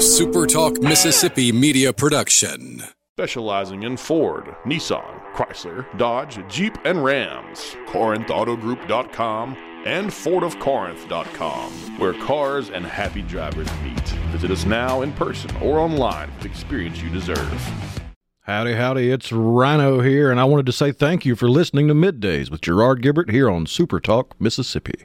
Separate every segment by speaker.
Speaker 1: SuperTalk Mississippi media production.
Speaker 2: Specializing in Ford, Nissan, Chrysler, Dodge, Jeep, and Rams. CorinthAutoGroup.com and FordofCorinth.com, where cars and happy drivers meet. Visit us now in person or online with the experience you deserve.
Speaker 3: Howdy, howdy, it's Rhino here, and I wanted to say thank you for listening to Middays with Gerard Gibert here on Super Talk, Mississippi.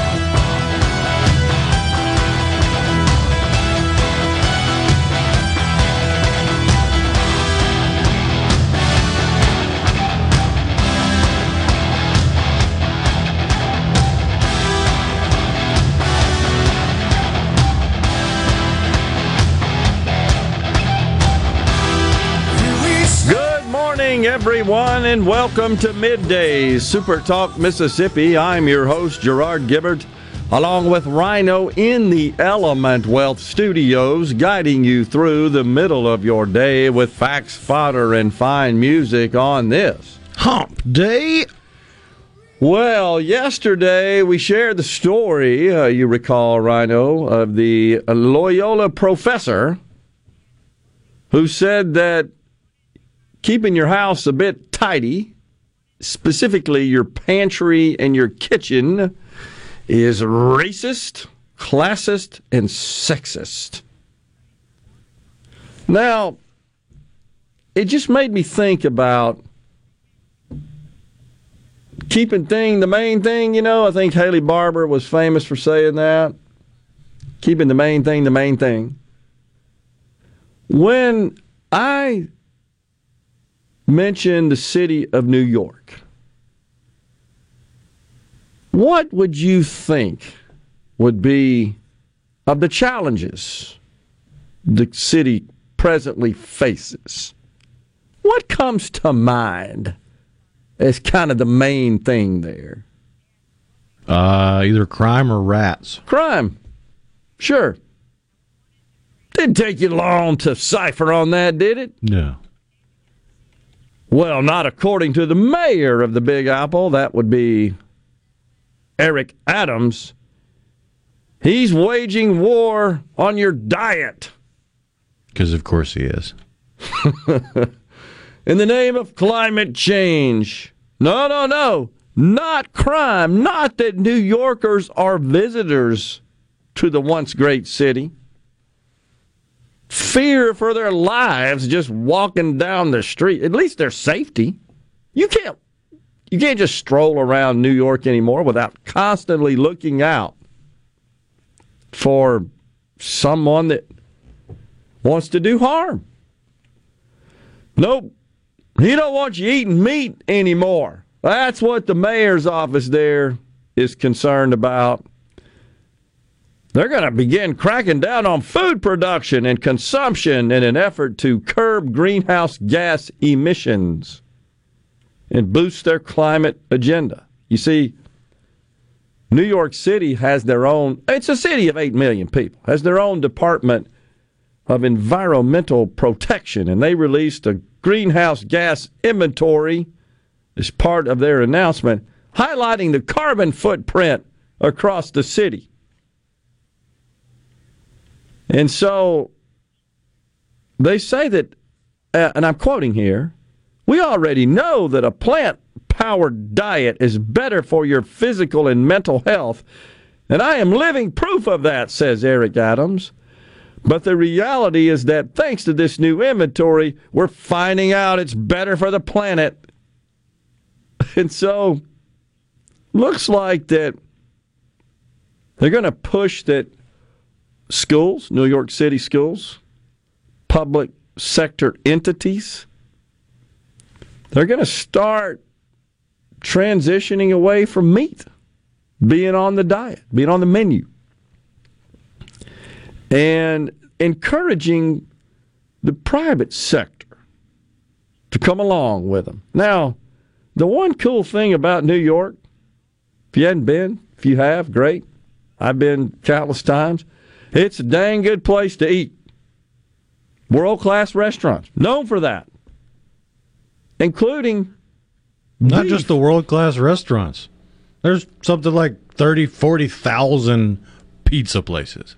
Speaker 4: Everyone, and welcome to Middays Super Talk Mississippi. I'm your host, Gerard Gibert, along with Rhino in the Element Wealth Studios, guiding you through the middle of your day with facts, fodder, and fine music on this
Speaker 3: Hump Day.
Speaker 4: Well, yesterday we shared the story, uh, you recall, Rhino, of the Loyola professor who said that keeping your house a bit tidy, specifically your pantry and your kitchen, is racist, classist, and sexist. Now, it just made me think about keeping thing the main thing, you know. I think Haley Barbour was famous for saying that. Keeping the main thing the main thing. When I mention the city of New York, what would you think would be of the challenges the city presently faces? What comes to mind as kind of the main thing there?
Speaker 3: Uh, either crime or rats.
Speaker 4: Crime. Sure. Didn't take you long to cipher on that, did it?
Speaker 3: No.
Speaker 4: Well, not according to the mayor of the Big Apple. That would be Eric Adams. He's waging war on your diet
Speaker 3: Because, of course, he is.
Speaker 4: in the name of climate change. No, no, no. Not crime. Not that New Yorkers are visitors to the once great city. Fear for their lives just walking down the street. At least their safety. You can't you can't just stroll around New York anymore without constantly looking out for someone that wants to do harm. Nope. He don't want you eating meat anymore. That's what the mayor's office there is concerned about. They're going to begin cracking down on food production and consumption in an effort to curb greenhouse gas emissions and boost their climate agenda. You see, New York City has their own, it's a city of 8 million people, has their own Department of Environmental Protection, and they released a greenhouse gas inventory as part of their announcement, highlighting the carbon footprint across the city. And so they say that, uh, and I'm quoting here, we already know that a plant powered diet is better for your physical and mental health. And I am living proof of that, says Eric Adams. But the reality is that thanks to this new inventory, we're finding out it's better for the planet. And so, looks like that they're going to push that schools, New York City schools, public sector entities, they're going to start transitioning away from meat being on the diet, being on the menu, and encouraging the private sector to come along with them. Now, the one cool thing about New York, if you hadn't been, if you have, great. I've been countless times. It's a dang good place to eat. World class restaurants, known for that, including
Speaker 3: Not
Speaker 4: beef.
Speaker 3: just the world class restaurants. There's something like 30, 40,000 pizza places.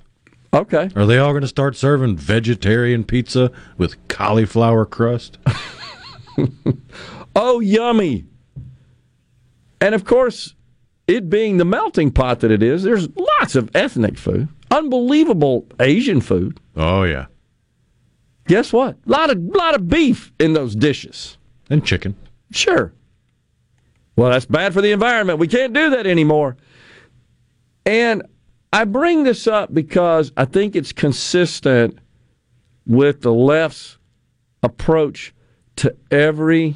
Speaker 4: Okay.
Speaker 3: Are they all going to start serving vegetarian pizza with cauliflower crust?
Speaker 4: Oh, yummy. And of course, it being the melting pot that it is, there's lots of ethnic food, unbelievable Asian food.
Speaker 3: Oh, yeah.
Speaker 4: Guess what? A lot of lot of beef in those dishes.
Speaker 3: And chicken.
Speaker 4: Sure. Well, that's bad for the environment. We can't do that anymore. And I bring this up because I think it's consistent with the left's approach to every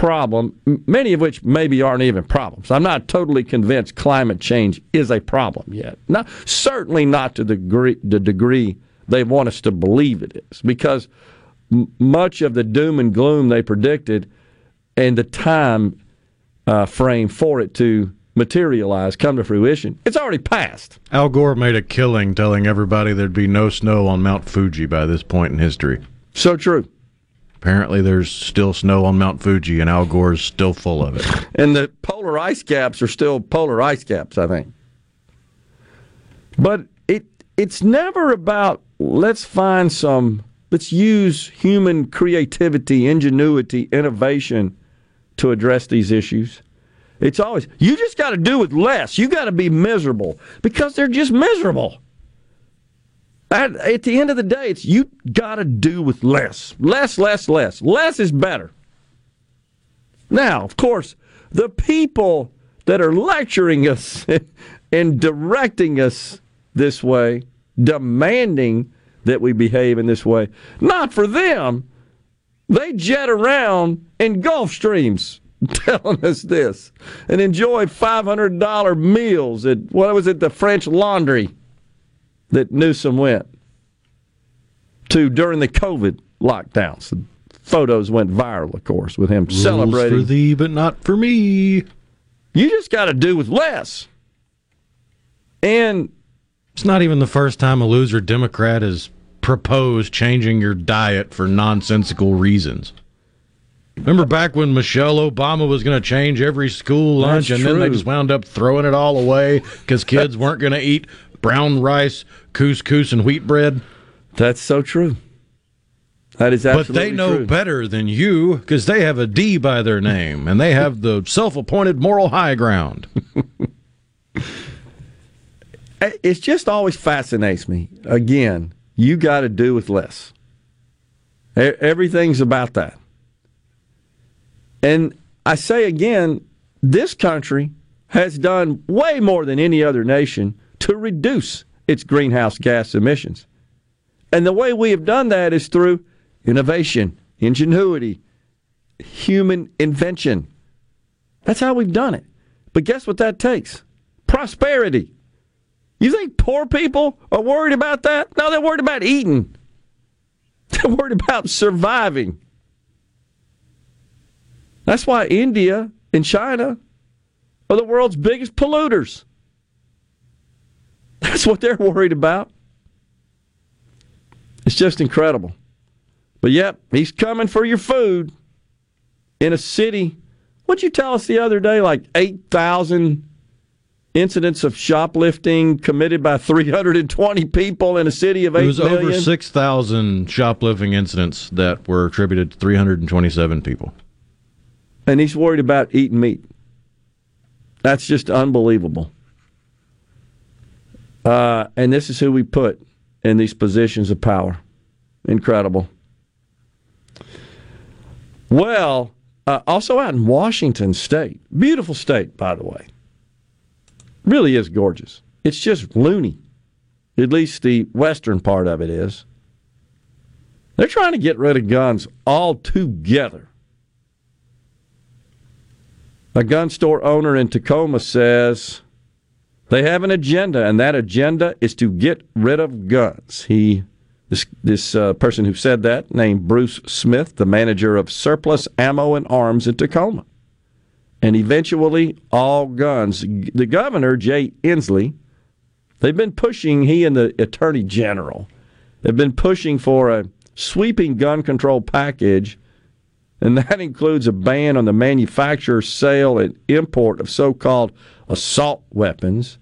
Speaker 4: problem, many of which maybe aren't even problems. I'm not totally convinced climate change is a problem yet. Not, certainly not to the degree, the degree they want us to believe it is, because m- much of the doom and gloom they predicted and the time uh, frame for it to materialize, come to fruition, it's already passed.
Speaker 3: Al Gore made a killing telling everybody there'd be no snow on Mount Fuji by this point in history.
Speaker 4: So true.
Speaker 3: Apparently, there's still snow on Mount Fuji, and Al Gore's still full of it.
Speaker 4: And the polar ice caps are still polar ice caps, I think. But it it's never about let's find some let's use human creativity, ingenuity, innovation to address these issues. It's always you just got to do with less. You got to be miserable because they're just miserable. At, at the end of the day, it's you got to do with less. Less, less, less. Less is better. Now, of course, the people that are lecturing us and directing us this way, demanding that we behave in this way, not for them. They jet around in Gulf Streams telling us this and enjoy $500 meals at, what was it, the French Laundry that Newsom went to during the COVID lockdowns. The photos went viral, of course, with him
Speaker 3: Rules
Speaker 4: celebrating.
Speaker 3: for thee, but not for me.
Speaker 4: You just got to do with less. And
Speaker 3: It's not even the first time a loser Democrat has proposed changing your diet for nonsensical reasons. Remember back when Michelle Obama was going to change every school lunch
Speaker 4: That's
Speaker 3: and then they just wound up throwing it all away because kids weren't going to eat brown rice, couscous, and wheat bread?
Speaker 4: that's so true. That is
Speaker 3: actually
Speaker 4: true.
Speaker 3: But they know
Speaker 4: true.
Speaker 3: better than you because they have a D by their name and they have the self appointed moral high ground.
Speaker 4: It just always fascinates me. Again, you got to do with less. Everything's about that. And I say again, this country has done way more than any other nation to reduce its greenhouse gas emissions. And the way we have done that is through innovation, ingenuity, human invention. That's how we've done it. But guess what that takes? Prosperity. You think poor people are worried about that? No, they're worried about eating. They're worried about surviving. That's why India and China are the world's biggest polluters. That's what they're worried about. It's just incredible. But yep, he's coming for your food in a city. What'd you tell us the other day? Like 8,000 incidents of shoplifting committed by 320 people in a city of 8
Speaker 3: It was
Speaker 4: million?
Speaker 3: over 6,000 shoplifting incidents that were attributed to 327 people.
Speaker 4: And he's worried about eating meat. That's just unbelievable. Uh, and this is who we put in these positions of power. Incredible. Well, uh, also out in Washington State, beautiful state, by the way. Really is gorgeous. It's just loony. At least the western part of it is. They're trying to get rid of guns altogether. A gun store owner in Tacoma says they have an agenda, and that agenda is to get rid of guns. He, this this uh, person who said that, named Bruce Smith, the manager of surplus ammo and arms in Tacoma, and eventually all guns. The governor Jay Inslee They've been pushing, he and the Attorney General have been pushing for a sweeping gun control package, and that includes a ban on the manufacture, sale, and import of so called assault weapons,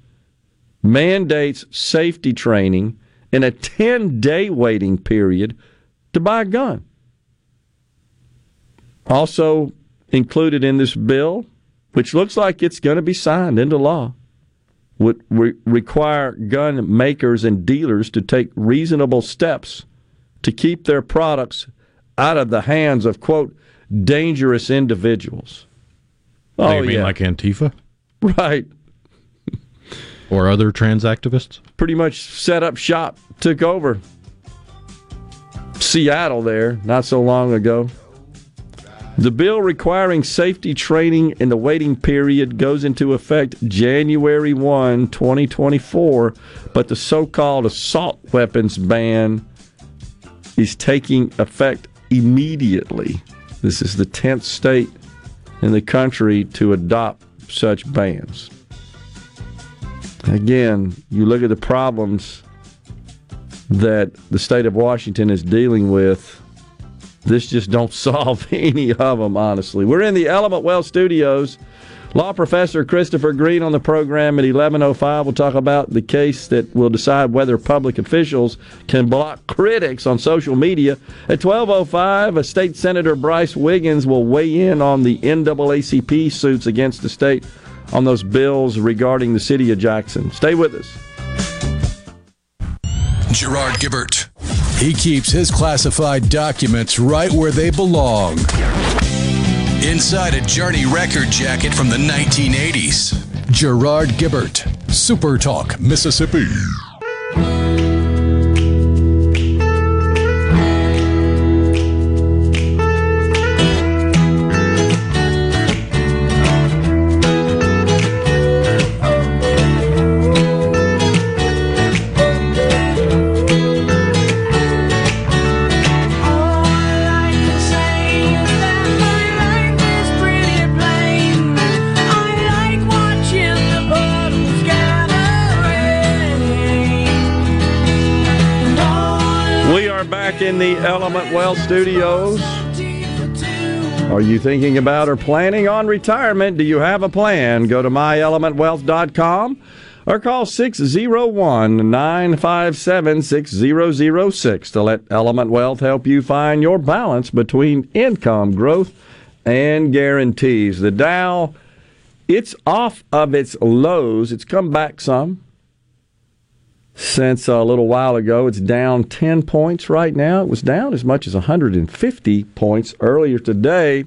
Speaker 4: mandates safety training, and a 10 day waiting period to buy a gun. Also included in this bill, which looks like it's going to be signed into law, would re- require gun makers and dealers to take reasonable steps to keep their products out of the hands of, quote, dangerous individuals.
Speaker 3: Oh, oh, you mean yeah. like Antifa?
Speaker 4: Right.
Speaker 3: or other trans activists?
Speaker 4: Pretty much set up shop, took over Seattle there not so long ago. The bill requiring safety training in the waiting period goes into effect January 1, 2024, but the so called assault weapons ban is taking effect immediately. This is the 10th state in the country to adopt such bans. Again, you look at the problems that the state of Washington is dealing with this just don't solve any of them, honestly. We're in the Element Wealth Studios. Law professor Christopher Green on the program at 11:05 will talk about the case that will decide whether public officials can block critics on social media. At 12:05, a state senator Brice Wiggins will weigh in on the NAACP suits against the state on those bills regarding the city of Jackson. Stay with us.
Speaker 5: Gerard Gibert. He keeps his classified documents right where they belong. Inside a Journey record jacket from the 1980s. Gerard Gibert, Super Talk, Mississippi.
Speaker 4: The Element Wealth Studios. Are you thinking about or planning on retirement? Do you have a plan? Go to myelementwealth.com or call 601 957 6006 to let Element Wealth help you find your balance between income growth and guarantees. The Dow, it's off of its lows, it's come back some since a little while ago. It's down 10 points right now. It was down as much as 150 points earlier today.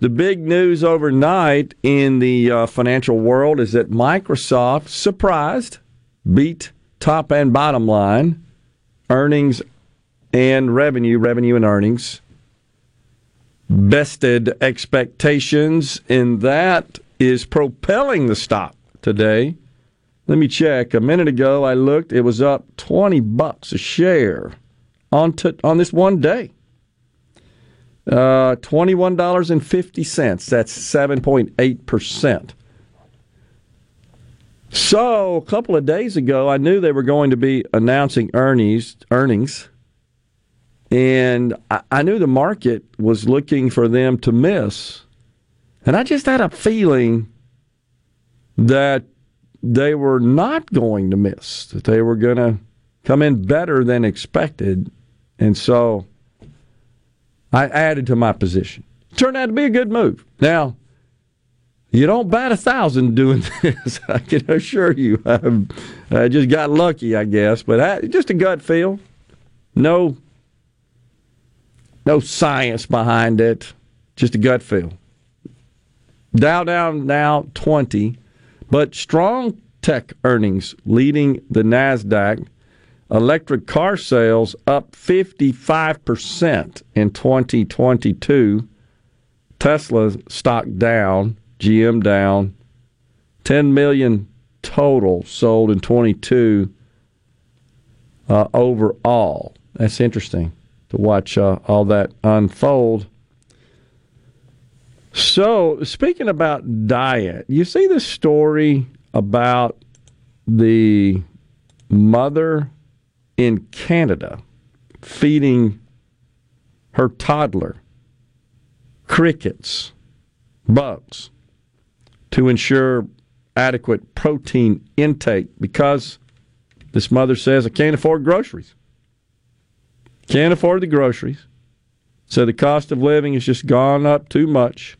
Speaker 4: The big news overnight in the uh, financial world is that Microsoft surprised, beat top and bottom line, earnings and revenue, revenue and earnings, bested expectations, and that is propelling the stock today let me check. A minute ago, I looked. It was up twenty bucks a share on t- on this one day. Uh, twenty one dollars and fifty cents. That's seven point eight percent. So a couple of days ago, I knew they were going to be announcing earnings. Earnings, and I, I knew the market was looking for them to miss, and I just had a feeling that they were not going to miss, that they were going to come in better than expected. And so I added to my position. Turned out to be a good move. Now, you don't bat a thousand doing this, I can assure you. i I just got lucky, I guess, but I, just a gut feel. No, no science behind it, just a gut feel. Dow down now 20. But strong tech earnings leading the NASDAQ. Electric car sales up 55% in 2022. Tesla stock down, GM down. 10 million total sold in 22 uh, overall. That's interesting to watch uh, all that unfold. So, speaking about diet, you see the story about the mother in Canada feeding her toddler crickets, bugs, to ensure adequate protein intake because this mother says, I can't afford groceries. Can't afford the groceries. So the cost of living has just gone up too much.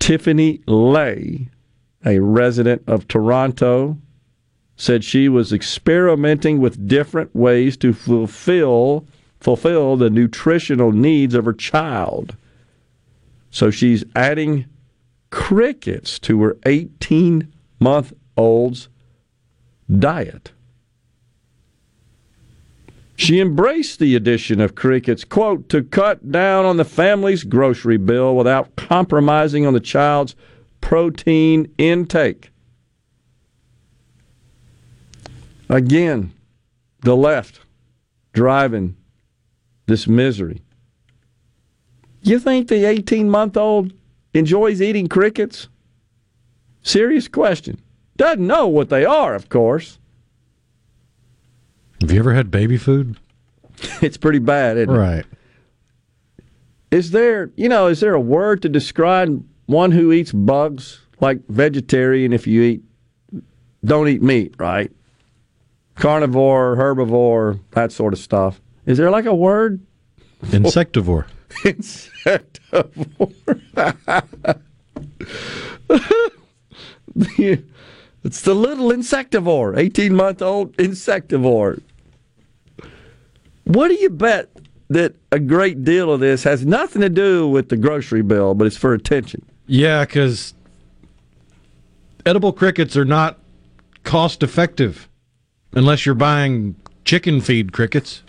Speaker 4: Tiffany Lay, a resident of Toronto, said she was experimenting with different ways to fulfill fulfill the nutritional needs of her child. So she's adding crickets to her 18 month old's diet. She embraced the addition of crickets, quote, to cut down on the family's grocery bill without compromising on the child's protein intake. Again, the left driving this misery. You think the 18 month old enjoys eating crickets? Serious question. Doesn't know what they are, of course.
Speaker 3: Have you ever had baby food?
Speaker 4: It's pretty bad, isn't it?
Speaker 3: Right.
Speaker 4: Is there, you know, is there a word to describe one who eats bugs like vegetarian if you eat don't eat meat, right? Carnivore, herbivore, that sort of stuff. Is there like a word?
Speaker 3: Insectivore. Insectivore.
Speaker 4: it's the little insectivore, 18 month old insectivore. What do you bet that a great deal of this has nothing to do with the grocery bill, but it's for attention?
Speaker 3: Yeah, because edible crickets are not cost effective unless you're buying chicken feed crickets.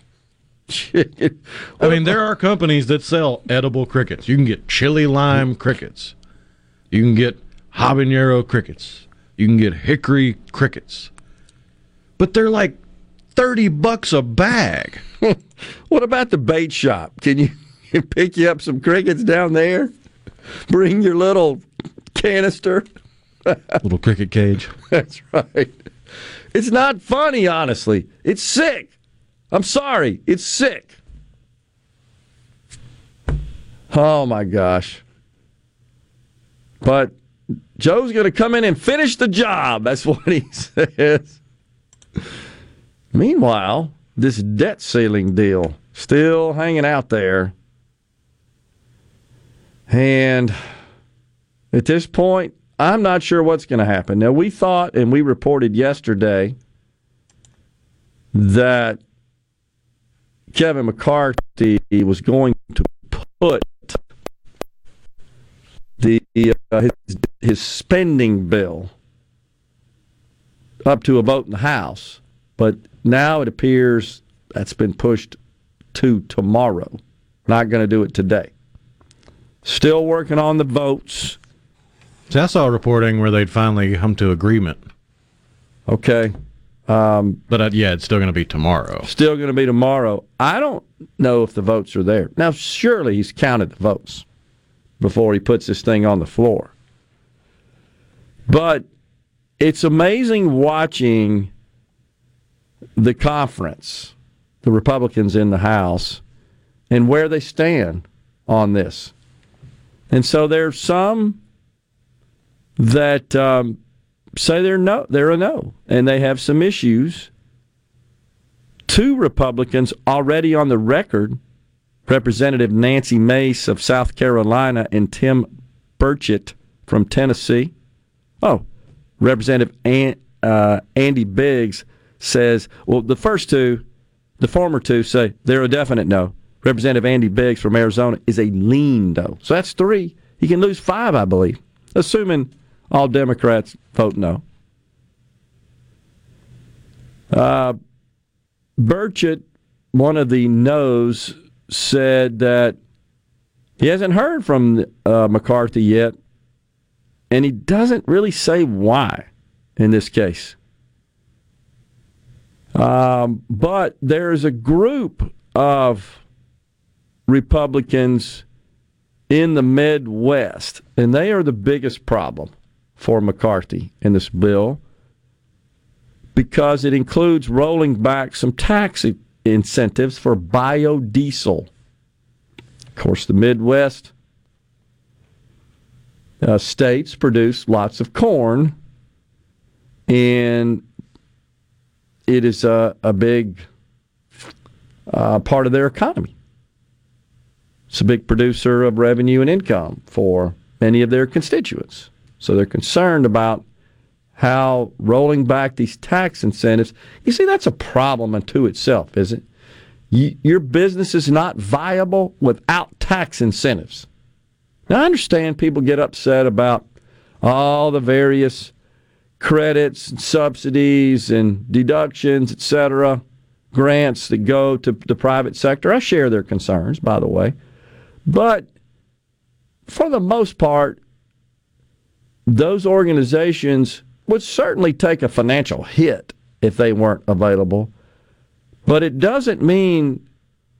Speaker 3: I mean, there are companies that sell edible crickets. You can get chili lime crickets. You can get habanero crickets. You can get hickory crickets. But they're like 30 bucks a bag.
Speaker 4: what about the bait shop? Can you pick you up some crickets down there? Bring your little canister.
Speaker 3: little cricket cage.
Speaker 4: That's right. It's not funny, honestly. It's sick. I'm sorry. It's sick. Oh my gosh. But Joe's going to come in and finish the job. That's what he says. Meanwhile, this debt ceiling deal still hanging out there. And at this point, I'm not sure what's going to happen. Now, we thought and we reported yesterday that Kevin McCarthy was going to put the uh, his, his spending bill up to a vote in the House, but now it appears that's been pushed to tomorrow. Not going to do it today. Still working on the votes.
Speaker 3: See, I saw reporting where they'd finally come to agreement.
Speaker 4: Okay. Um,
Speaker 3: but uh, yeah, it's still going to be tomorrow.
Speaker 4: Still going to be tomorrow. I don't know if the votes are there. Now, surely he's counted the votes before he puts this thing on the floor. But it's amazing watching the conference, the Republicans in the House, and where they stand on this. And so there's some that um, say they're no, they're a no, and they have some issues. Two Republicans already on the record, Representative Nancy Mace of South Carolina and Tim Burchett from Tennessee. Oh, Representative uh, Andy Biggs says, well, the first two, the former two say they're a definite no. Representative Andy Biggs from Arizona is a lean no. So that's three. He can lose five, I believe, assuming all Democrats vote no. Uh, Burchett, one of the no's, said that he hasn't heard from uh, McCarthy yet, and he doesn't really say why in this case. Um, but there's a group of Republicans in the Midwest, and they are the biggest problem for McCarthy in this bill because it includes rolling back some tax incentives for biodiesel. Of course, the Midwest uh, states produce lots of corn, and it is a, a big uh, part of their economy. It's a big producer of revenue and income for many of their constituents. So they're concerned about how rolling back these tax incentives, you see, that's a problem unto itself, is it? You, your business is not viable without tax incentives. Now, I understand people get upset about all the various credits and subsidies and deductions, etc., grants that go to the private sector. I share their concerns, by the way. But for the most part, those organizations would certainly take a financial hit if they weren't available. But it doesn't mean,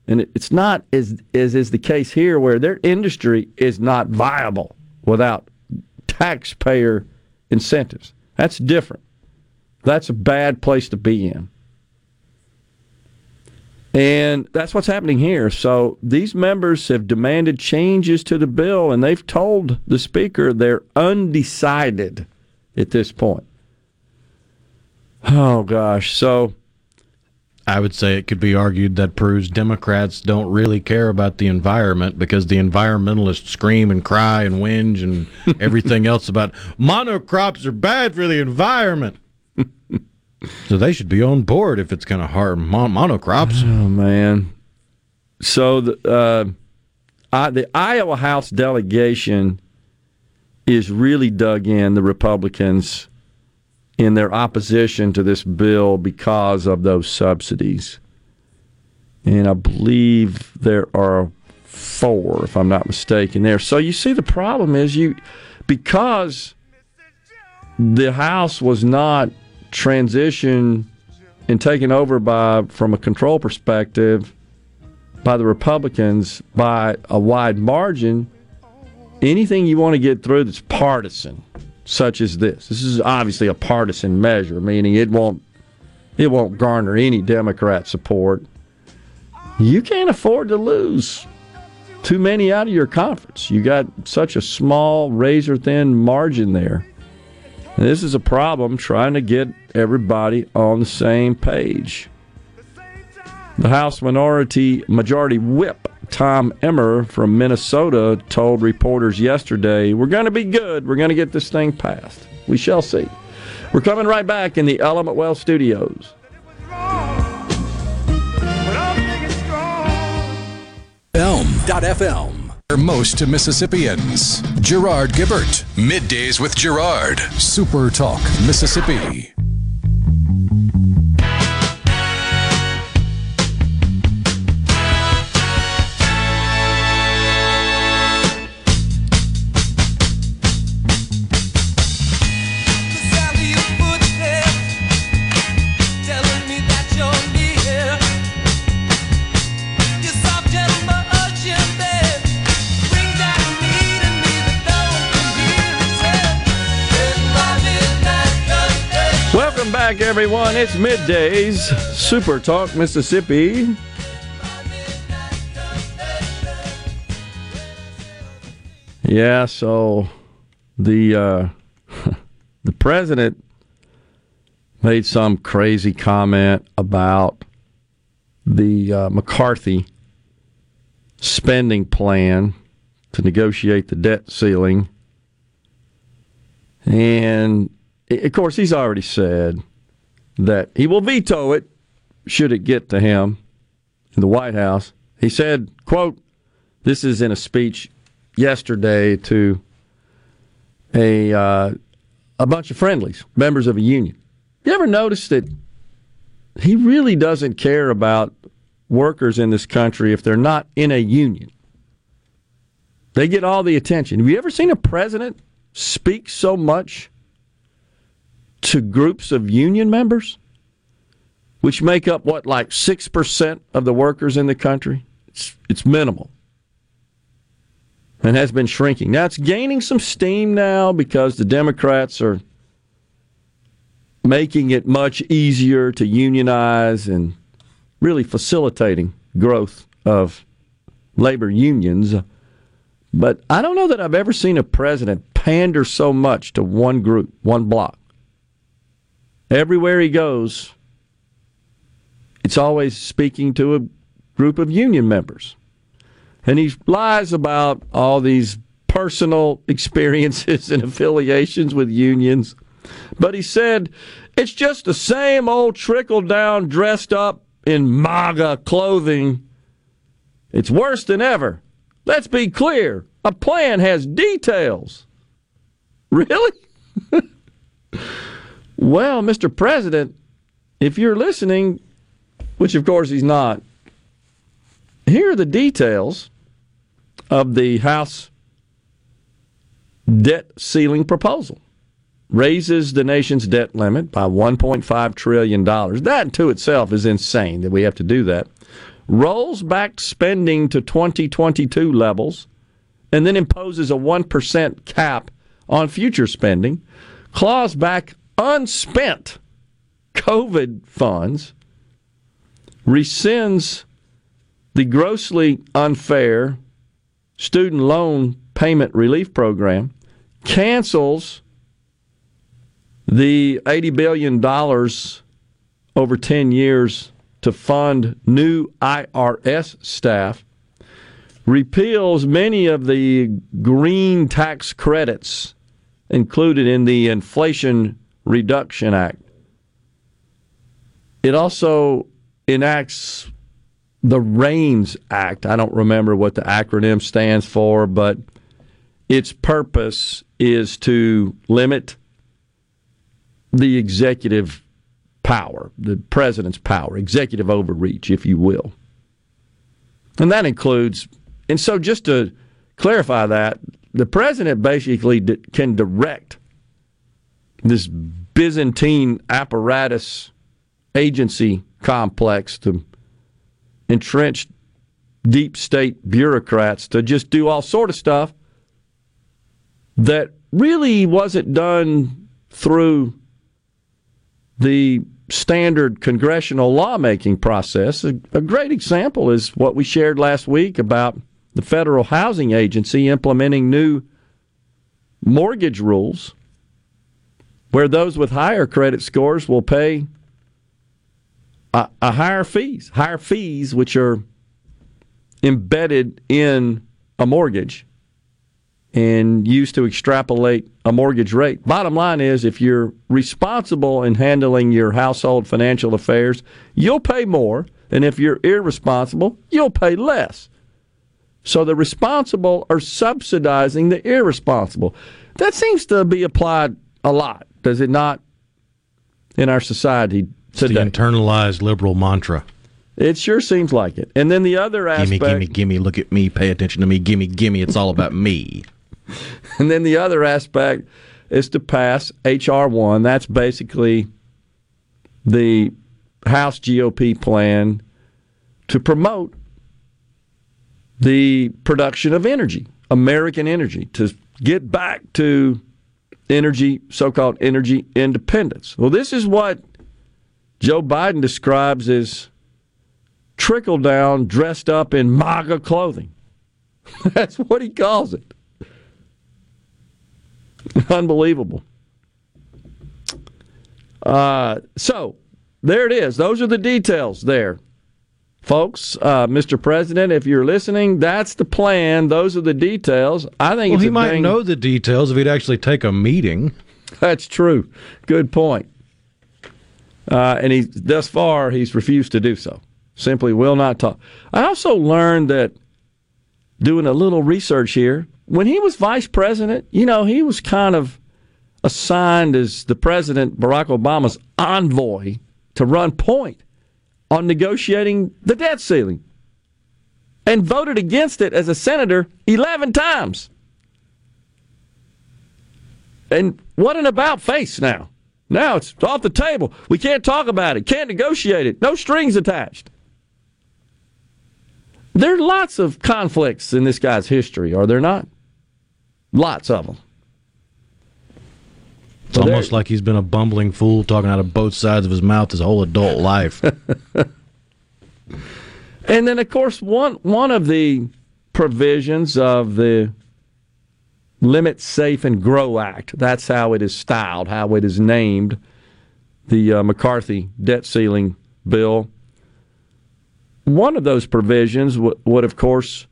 Speaker 4: and it's not as, as is the case here, where their industry is not viable without taxpayer incentives. That's different. That's a bad place to be in. And that's what's happening here. So these members have demanded changes to the bill, and they've told the Speaker they're undecided at this point. Oh, gosh. So.
Speaker 3: I would say it could be argued that proves Democrats don't really care about the environment because the environmentalists scream and cry and whinge and everything else about monocrops are bad for the environment. so they should be on board if it's going to harm mon- monocrops.
Speaker 4: Oh man! So the uh, I, the Iowa House delegation is really dug in the Republicans in their opposition to this bill because of those subsidies. And I believe there are four, if I'm not mistaken, there. So you see, the problem is you, because the House was not transitioned and taken over by, from a control perspective, by the Republicans by a wide margin. Anything you want to get through that's partisan such as this. This is obviously a partisan measure, meaning it won't it won't garner any Democrat support. You can't afford to lose too many out of your conference. You got such a small, razor thin margin there. And this is a problem trying to get everybody on the same page. The House Minority Majority Whip Tom Emmer from Minnesota told reporters yesterday, We're going to be good. We're going to get this thing passed. We shall see. We're coming right back in the Element Wealth studios.
Speaker 5: Elm.fm. Most to Mississippians. Gerard Gibert. Middays with Gerard. Super Talk, Mississippi.
Speaker 4: Everyone. It's middays. Super Talk, Mississippi. Yeah, so the uh, the president made some crazy comment about the uh, McCarthy spending plan to negotiate the debt ceiling. And of course, he's already said that he will veto it should it get to him in the White House. He said, quote, this is in a speech yesterday to a uh, a bunch of friendlies, members of a union. You ever notice that he really doesn't care about workers in this country if they're not in a union? They get all the attention. Have you ever seen a president speak so much to groups of union members, which make up what, like 6% of the workers in the country? It's, it's minimal and has been shrinking. Now it's gaining some steam now because the Democrats are making it much easier to unionize and really facilitating growth of labor unions. But I don't know that I've ever seen a president pander so much to one group, one block. Everywhere he goes, it's always speaking to a group of union members. And he lies about all these personal experiences and affiliations with unions. But he said it's just the same old trickle down dressed up in MAGA clothing. It's worse than ever. Let's be clear a plan has details. Really? well, Mr. President, if you're listening, which of course he's not, here are the details of the House debt ceiling proposal. Raises the nation's debt limit by $1.5 trillion. That to itself is insane that we have to do that. Rolls back spending to 2022 levels and then imposes a 1% cap on future spending, claws back unspent COVID funds, rescinds the grossly unfair student loan payment relief program, cancels the $80 billion over 10 years to fund new IRS staff, repeals many of the green tax credits included in the Inflation Reduction Act. It also enacts the REINS Act. I don't remember what the acronym stands for, but its purpose is to limit the executive power, the president's power, executive overreach, if you will. And that includes, and so just to clarify that, the president basically can direct this Byzantine apparatus agency complex to entrenched deep state bureaucrats to just do all sort of stuff that really wasn't done through the standard congressional lawmaking process. A, a, great example is what we shared last week about the Federal Housing Agency implementing new mortgage rules where those with higher credit scores will pay a, a higher fees, higher fees which are embedded in a mortgage and used to extrapolate a mortgage rate. Bottom line is if you're responsible in handling your household financial affairs, you'll pay more, and if you're irresponsible, you'll pay less. So the responsible are subsidizing the irresponsible. That seems to be applied a lot, does it not, in our society today?
Speaker 3: the internalized liberal mantra.
Speaker 4: It sure seems like it. And then the other aspect.
Speaker 3: Gimme, gimme, gimme, look at me, pay attention to me, gimme, gimme, it's all about me.
Speaker 4: and then the other aspect is to pass H.R. 1. That's basically the House GOP plan to promote the production of energy, American energy, to get back to energy, so called energy independence. Well, this is what Joe Biden describes as trickle down dressed up in MAGA clothing. That's what he calls it. Unbelievable. Uh, so there it is. Those are the details there. Folks, uh, Mr. President, if you're listening, that's the plan. Those are the details. I think
Speaker 3: well, he might
Speaker 4: thing...
Speaker 3: know the details if he'd actually take a meeting.
Speaker 4: That's true. Good point. Uh, and he, thus far, he's refused to do so. Simply will not talk. I also learned that doing a little research here, when he was vice president, you know, he was kind of assigned as the president, Barack Obama's envoy to run point on negotiating the debt ceiling and voted against it as a senator 11 times. And what an about face now. Now it's off the table. We can't talk about it, can't negotiate it, no strings attached. There are lots of conflicts in this guy's history, are there not? Lots of them.
Speaker 3: It's almost like he's been a bumbling fool talking out of both sides of his mouth his whole adult life.
Speaker 4: and then, of course, one one of the provisions of the Limit Save and Grow Act. That's how it is styled, how it is named. The uh, McCarthy debt ceiling bill. One of those provisions w- would, of course,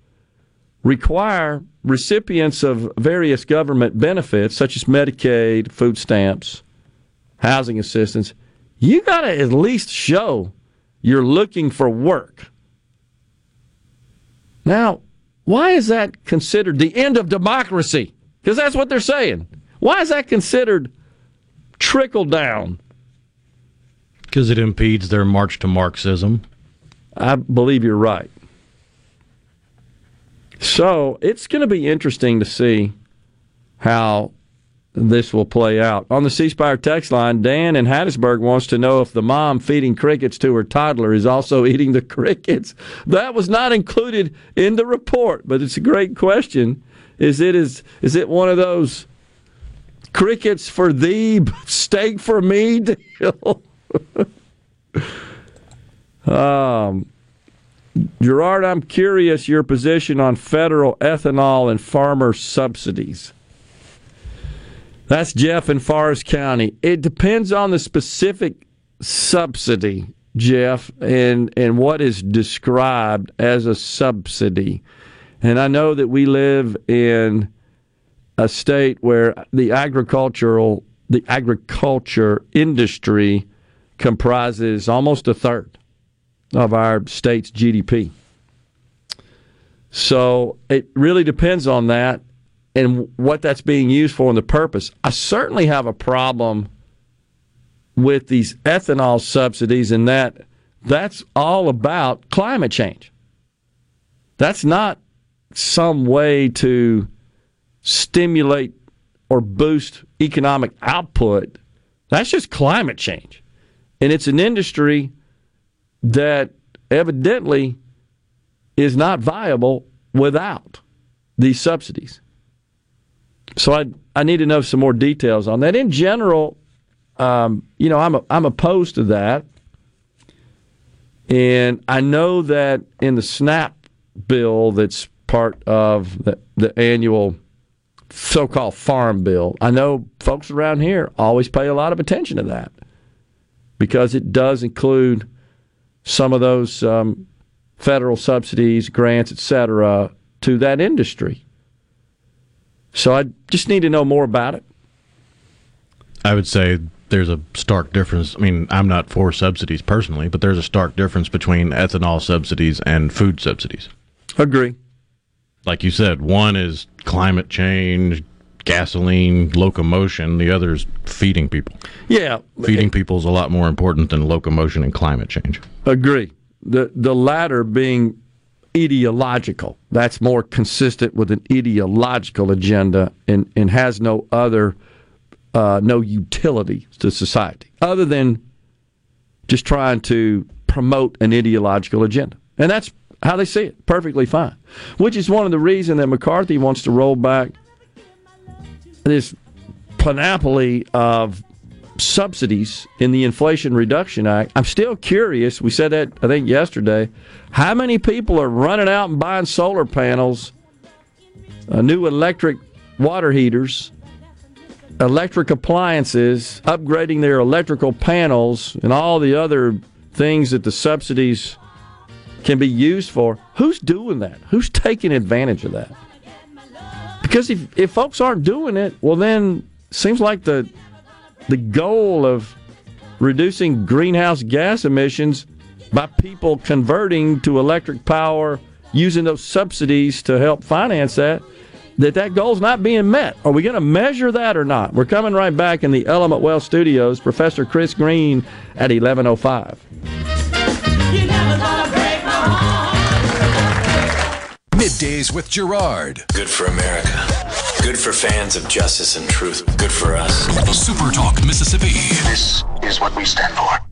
Speaker 4: require recipients of various government benefits, such as Medicaid, food stamps, housing assistance, you got to at least show you're looking for work. Now, why is that considered the end of democracy? Because that's what they're saying. Why is that considered trickle down?
Speaker 3: Because it impedes their march to Marxism.
Speaker 4: I believe you're right. So it's going to be interesting to see how this will play out. On the C text line, Dan in Hattiesburg wants to know if the mom feeding crickets to her toddler is also eating the crickets. That was not included in the report, but it's a great question. Is it is is it one of those crickets for thee, steak for me deal? um, Gerard, I'm curious your position on federal ethanol and farmer subsidies. That's Jeff in Forrest County. It depends on the specific subsidy, Jeff, and, and what is described as a subsidy. And I know that we live in a state where the agricultural the agriculture industry comprises almost a third of our state's GDP. So it really depends on that and what that's being used for and the purpose. I certainly have a problem with these ethanol subsidies in that that's all about climate change. That's not some way to stimulate or boost economic output. That's just climate change. And it's an industry that evidently is not viable without these subsidies. So I I need to know some more details on that. In general, um, you know, I'm a, I'm opposed to that, and I know that in the SNAP bill that's part of the, the annual so-called farm bill. I know folks around here always pay a lot of attention to that because it does include some of those um, federal subsidies, grants, etc., to that industry. So I just need to know more about it.
Speaker 3: I would say there's a stark difference. I mean, I'm not for subsidies personally, but there's a stark difference between ethanol subsidies and food subsidies.
Speaker 4: Agree.
Speaker 3: Like you said, one is climate change, gasoline, locomotion. The other is feeding people.
Speaker 4: Yeah,
Speaker 3: feeding people is a lot more important than locomotion and climate change.
Speaker 4: Agree. The the latter being ideological. That's more consistent with an ideological agenda and, and has no other uh, no utility to society other than just trying to promote an ideological agenda. And that's how they see it. Perfectly fine. Which is one of the reasons that McCarthy wants to roll back this panoply of subsidies in the Inflation Reduction Act. I'm still curious. We said that, I think, yesterday. How many people are running out and buying solar panels, uh, new electric water heaters, electric appliances, upgrading their electrical panels, and all the other things that the subsidies can be used for? Who's doing that? Who's taking advantage of that? Because if, if folks aren't doing it, well, then seems like the the goal of reducing greenhouse gas emissions by people converting to electric power using those subsidies to help finance that that that goal's not being met. Are we going to measure that or not? We're coming right back in the Element Wealth studios. Professor Chris Green at 1105.
Speaker 5: Middays with Gerard.
Speaker 6: Good for America. Good for fans of justice and truth. Good for us.
Speaker 5: Super Talk Mississippi.
Speaker 7: This is what we stand for.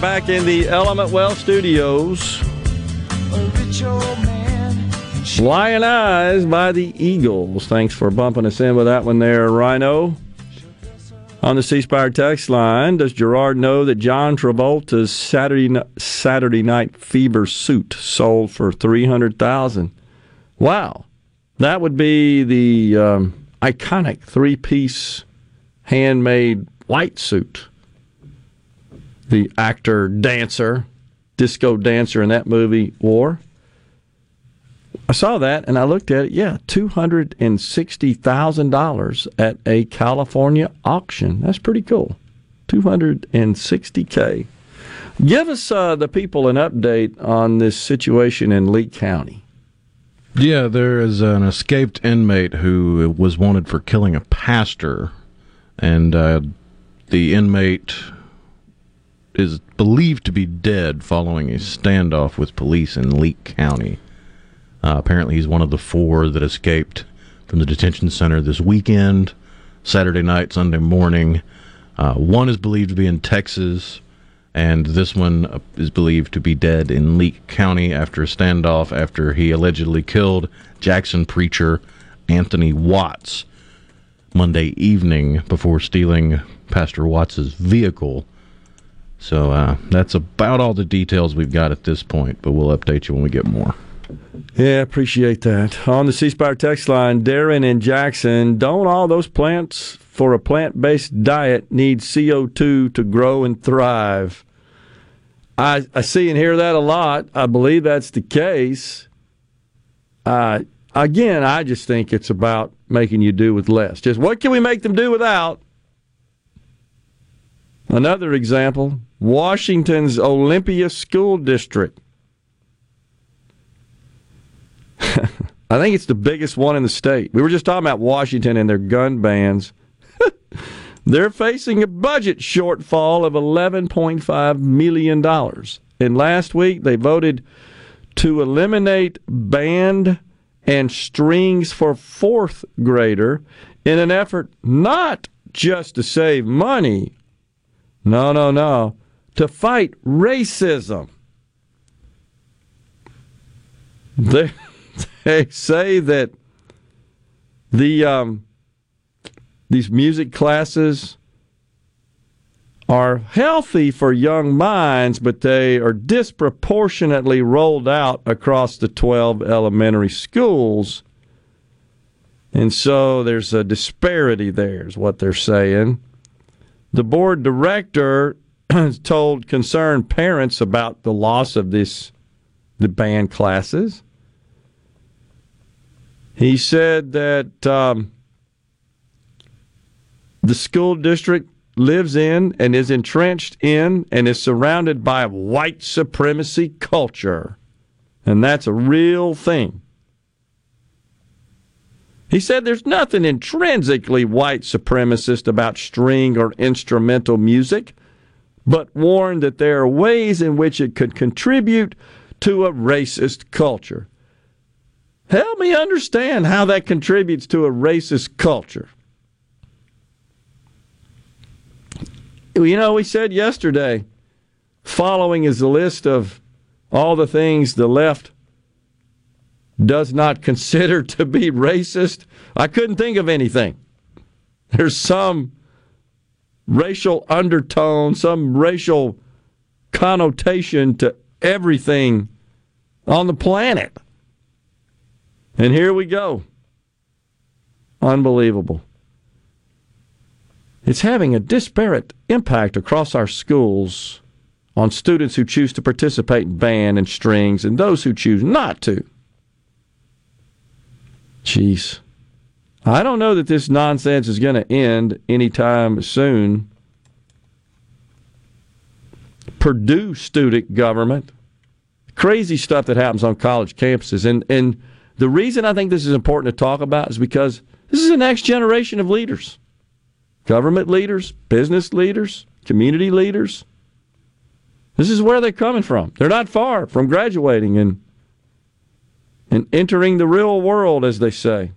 Speaker 4: Back in the Element Wealth studios. Lyin' Eyes by the Eagles. Thanks for bumping us in with that one there, Rhino. On the C Spire text line, does Gerard know that John Travolta's Saturday Saturday Night Fever suit sold for three hundred thousand? Wow, that would be the um, iconic three-piece handmade white suit. The actor dancer, disco dancer in that movie wore. I saw that and I looked at it. Yeah, two hundred and sixty thousand dollars at a California auction. That's pretty cool. Two hundred and sixty k. Give us uh, the people an update on this situation in Lee County.
Speaker 3: Yeah, there is an escaped inmate who was wanted for killing a pastor, and uh, the inmate is believed to be dead following a standoff with police in Leake County. Uh, apparently, he's one of the four that escaped from the detention center this weekend, Saturday night, Sunday morning. Uh, one is believed to be in Texas, and this one is believed to be dead in Leake County after a standoff after he allegedly killed Jackson preacher Anthony Watts Monday evening before stealing Pastor Watts's vehicle. So uh, that's about all the details we've got at this point, but we'll update you when we get more.
Speaker 4: Yeah, appreciate that. On the C Spire text line, Darren and Jackson, don't all those plants for a plant based diet need CO2 to grow and thrive? I, I see and hear that a lot. I believe that's the case. Uh, again, I just think it's about making you do with less. Just what can we make them do without? Another example Washington's Olympia School District I think it's the biggest one in the state. We were just talking about Washington and their gun bans. They're facing a budget shortfall of $11.5 million. And last week they voted to eliminate band and strings for fourth grader in an effort not just to save money, no, no, no, to fight racism. They they say that the um, these music classes are healthy for young minds, but they are disproportionately rolled out across the 12 elementary schools. And so there's a disparity there, is what they're saying. The board director told concerned parents about the loss of this the band classes. He said that um, the school district lives in and is entrenched in and is surrounded by white supremacy culture. And that's a real thing. He said there's nothing intrinsically white supremacist about string or instrumental music, but warned that there are ways in which it could contribute to a racist culture. Help me understand how that contributes to a racist culture. You know, we said yesterday, following is the list of all the things the left does not consider to be racist. I couldn't think of anything. There's some racial undertone, some racial connotation to everything on the planet. And here we go. Unbelievable. It's having a disparate impact across our schools on students who choose to participate in band and strings and those who choose not to. Jeez. I don't know that this nonsense is going to end anytime soon. Purdue student government, crazy stuff that happens on college campuses. And, and the reason I think this is important to talk about is because this is the next generation of leaders government leaders, business leaders, community leaders. This is where they're coming from. They're not far from graduating and and entering the real world, as they say.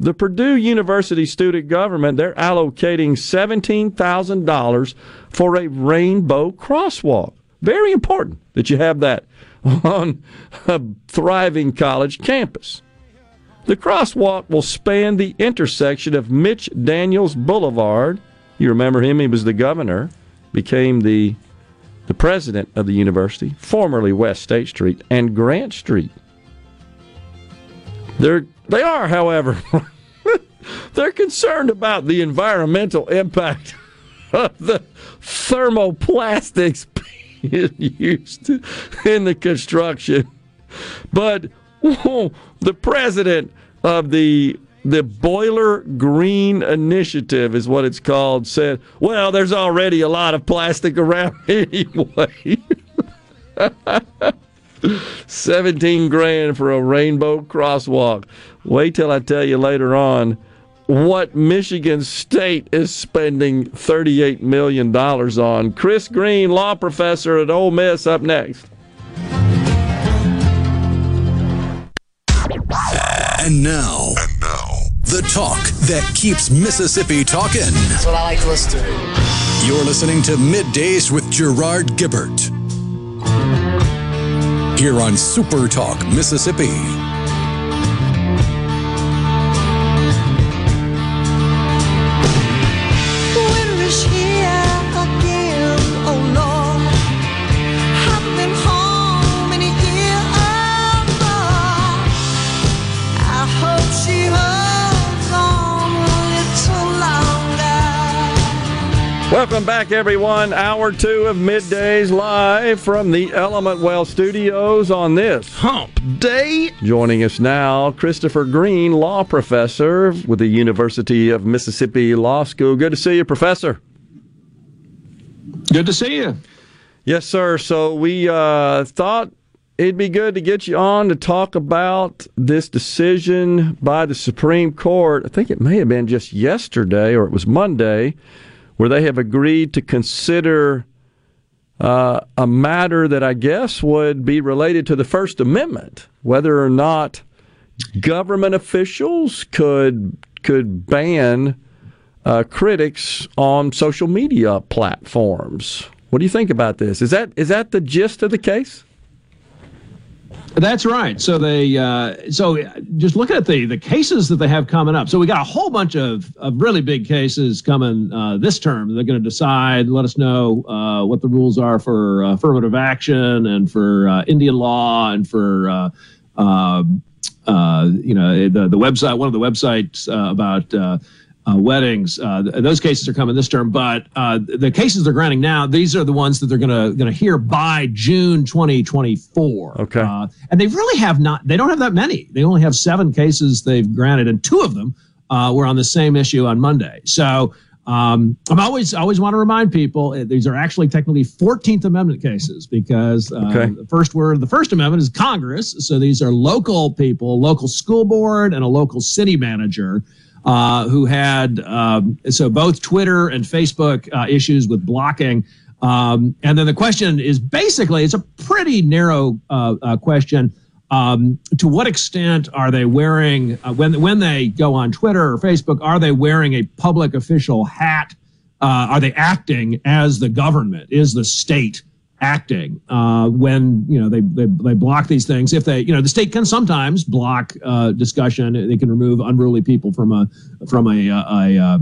Speaker 4: The Purdue University student government, they're allocating $17,000 for a rainbow crosswalk. Very important that you have that on a thriving college campus. The crosswalk will span the intersection of Mitch Daniels Boulevard. You remember him, he was the governor, became the the president of the university, formerly West State Street, and Grant Street. They're, they are, however, they're concerned about the environmental impact of the thermoplastics being used in the construction. But the president of the the Boiler Green Initiative is what it's called, said, well, there's already a lot of plastic around anyway. 17 grand for a rainbow crosswalk. Wait till I tell you later on what Michigan State is spending $38 million on. Chris Green, law professor at Ole Miss, up next.
Speaker 5: And now,
Speaker 7: And now,
Speaker 5: the talk that keeps Mississippi talking.
Speaker 8: That's what I like to listen to.
Speaker 5: You're listening to Middays with Gerard Gibert. Here on Super Talk, Mississippi.
Speaker 4: Welcome back, everyone. Hour two of Middays live from the Element Wealth studios on this
Speaker 3: Hump Day.
Speaker 4: Joining us now, Christopher Green, law professor with the University of Mississippi Law School. Good to see you, Professor.
Speaker 9: Good to see you.
Speaker 4: Yes, sir. So we uh, thought it'd be good to get you on to talk about this decision by the Supreme Court. I think it may have been just yesterday or it was Monday, where they have agreed to consider uh, a matter that I guess would be related to the First Amendment, whether or not government officials could could ban uh, critics on social media platforms. What do you think about this? Is that is that the gist of the case?
Speaker 9: That's right. So they, uh, so just looking at the the cases that they have coming up. So we got a whole bunch of, of really big cases coming uh, this term. They're going to decide, let us know uh, what the rules are for affirmative action and for uh, Indian law and for uh, uh, uh, you know the the website. One of the websites uh, about. Uh, weddings. Uh, those cases are coming this term, but uh, the cases they're granting now, these are the ones that they're going to going to hear by June 2024.
Speaker 4: Okay.
Speaker 9: Uh, and they really have not. They don't have that many. They only have seven cases they've granted, and two of them uh, were on the same issue on Monday. So. Um, I'm always always want to remind people uh, these are actually technically 14th Amendment cases because uh,
Speaker 4: Okay.
Speaker 9: the first word of the First Amendment is Congress. So these are local people, local school board, and a local city manager uh, who had um, so both Twitter and Facebook uh, issues with blocking. Um, and then the question is basically it's a pretty narrow uh, uh, question. Um, to what extent are they wearing uh, when when they go on Twitter or Facebook? Are they wearing a public official hat? Uh, are they acting as the government? Is the state acting uh, when you know they, they they block these things? If they you know the state can sometimes block uh, discussion. They can remove unruly people from a from a, a, a uh,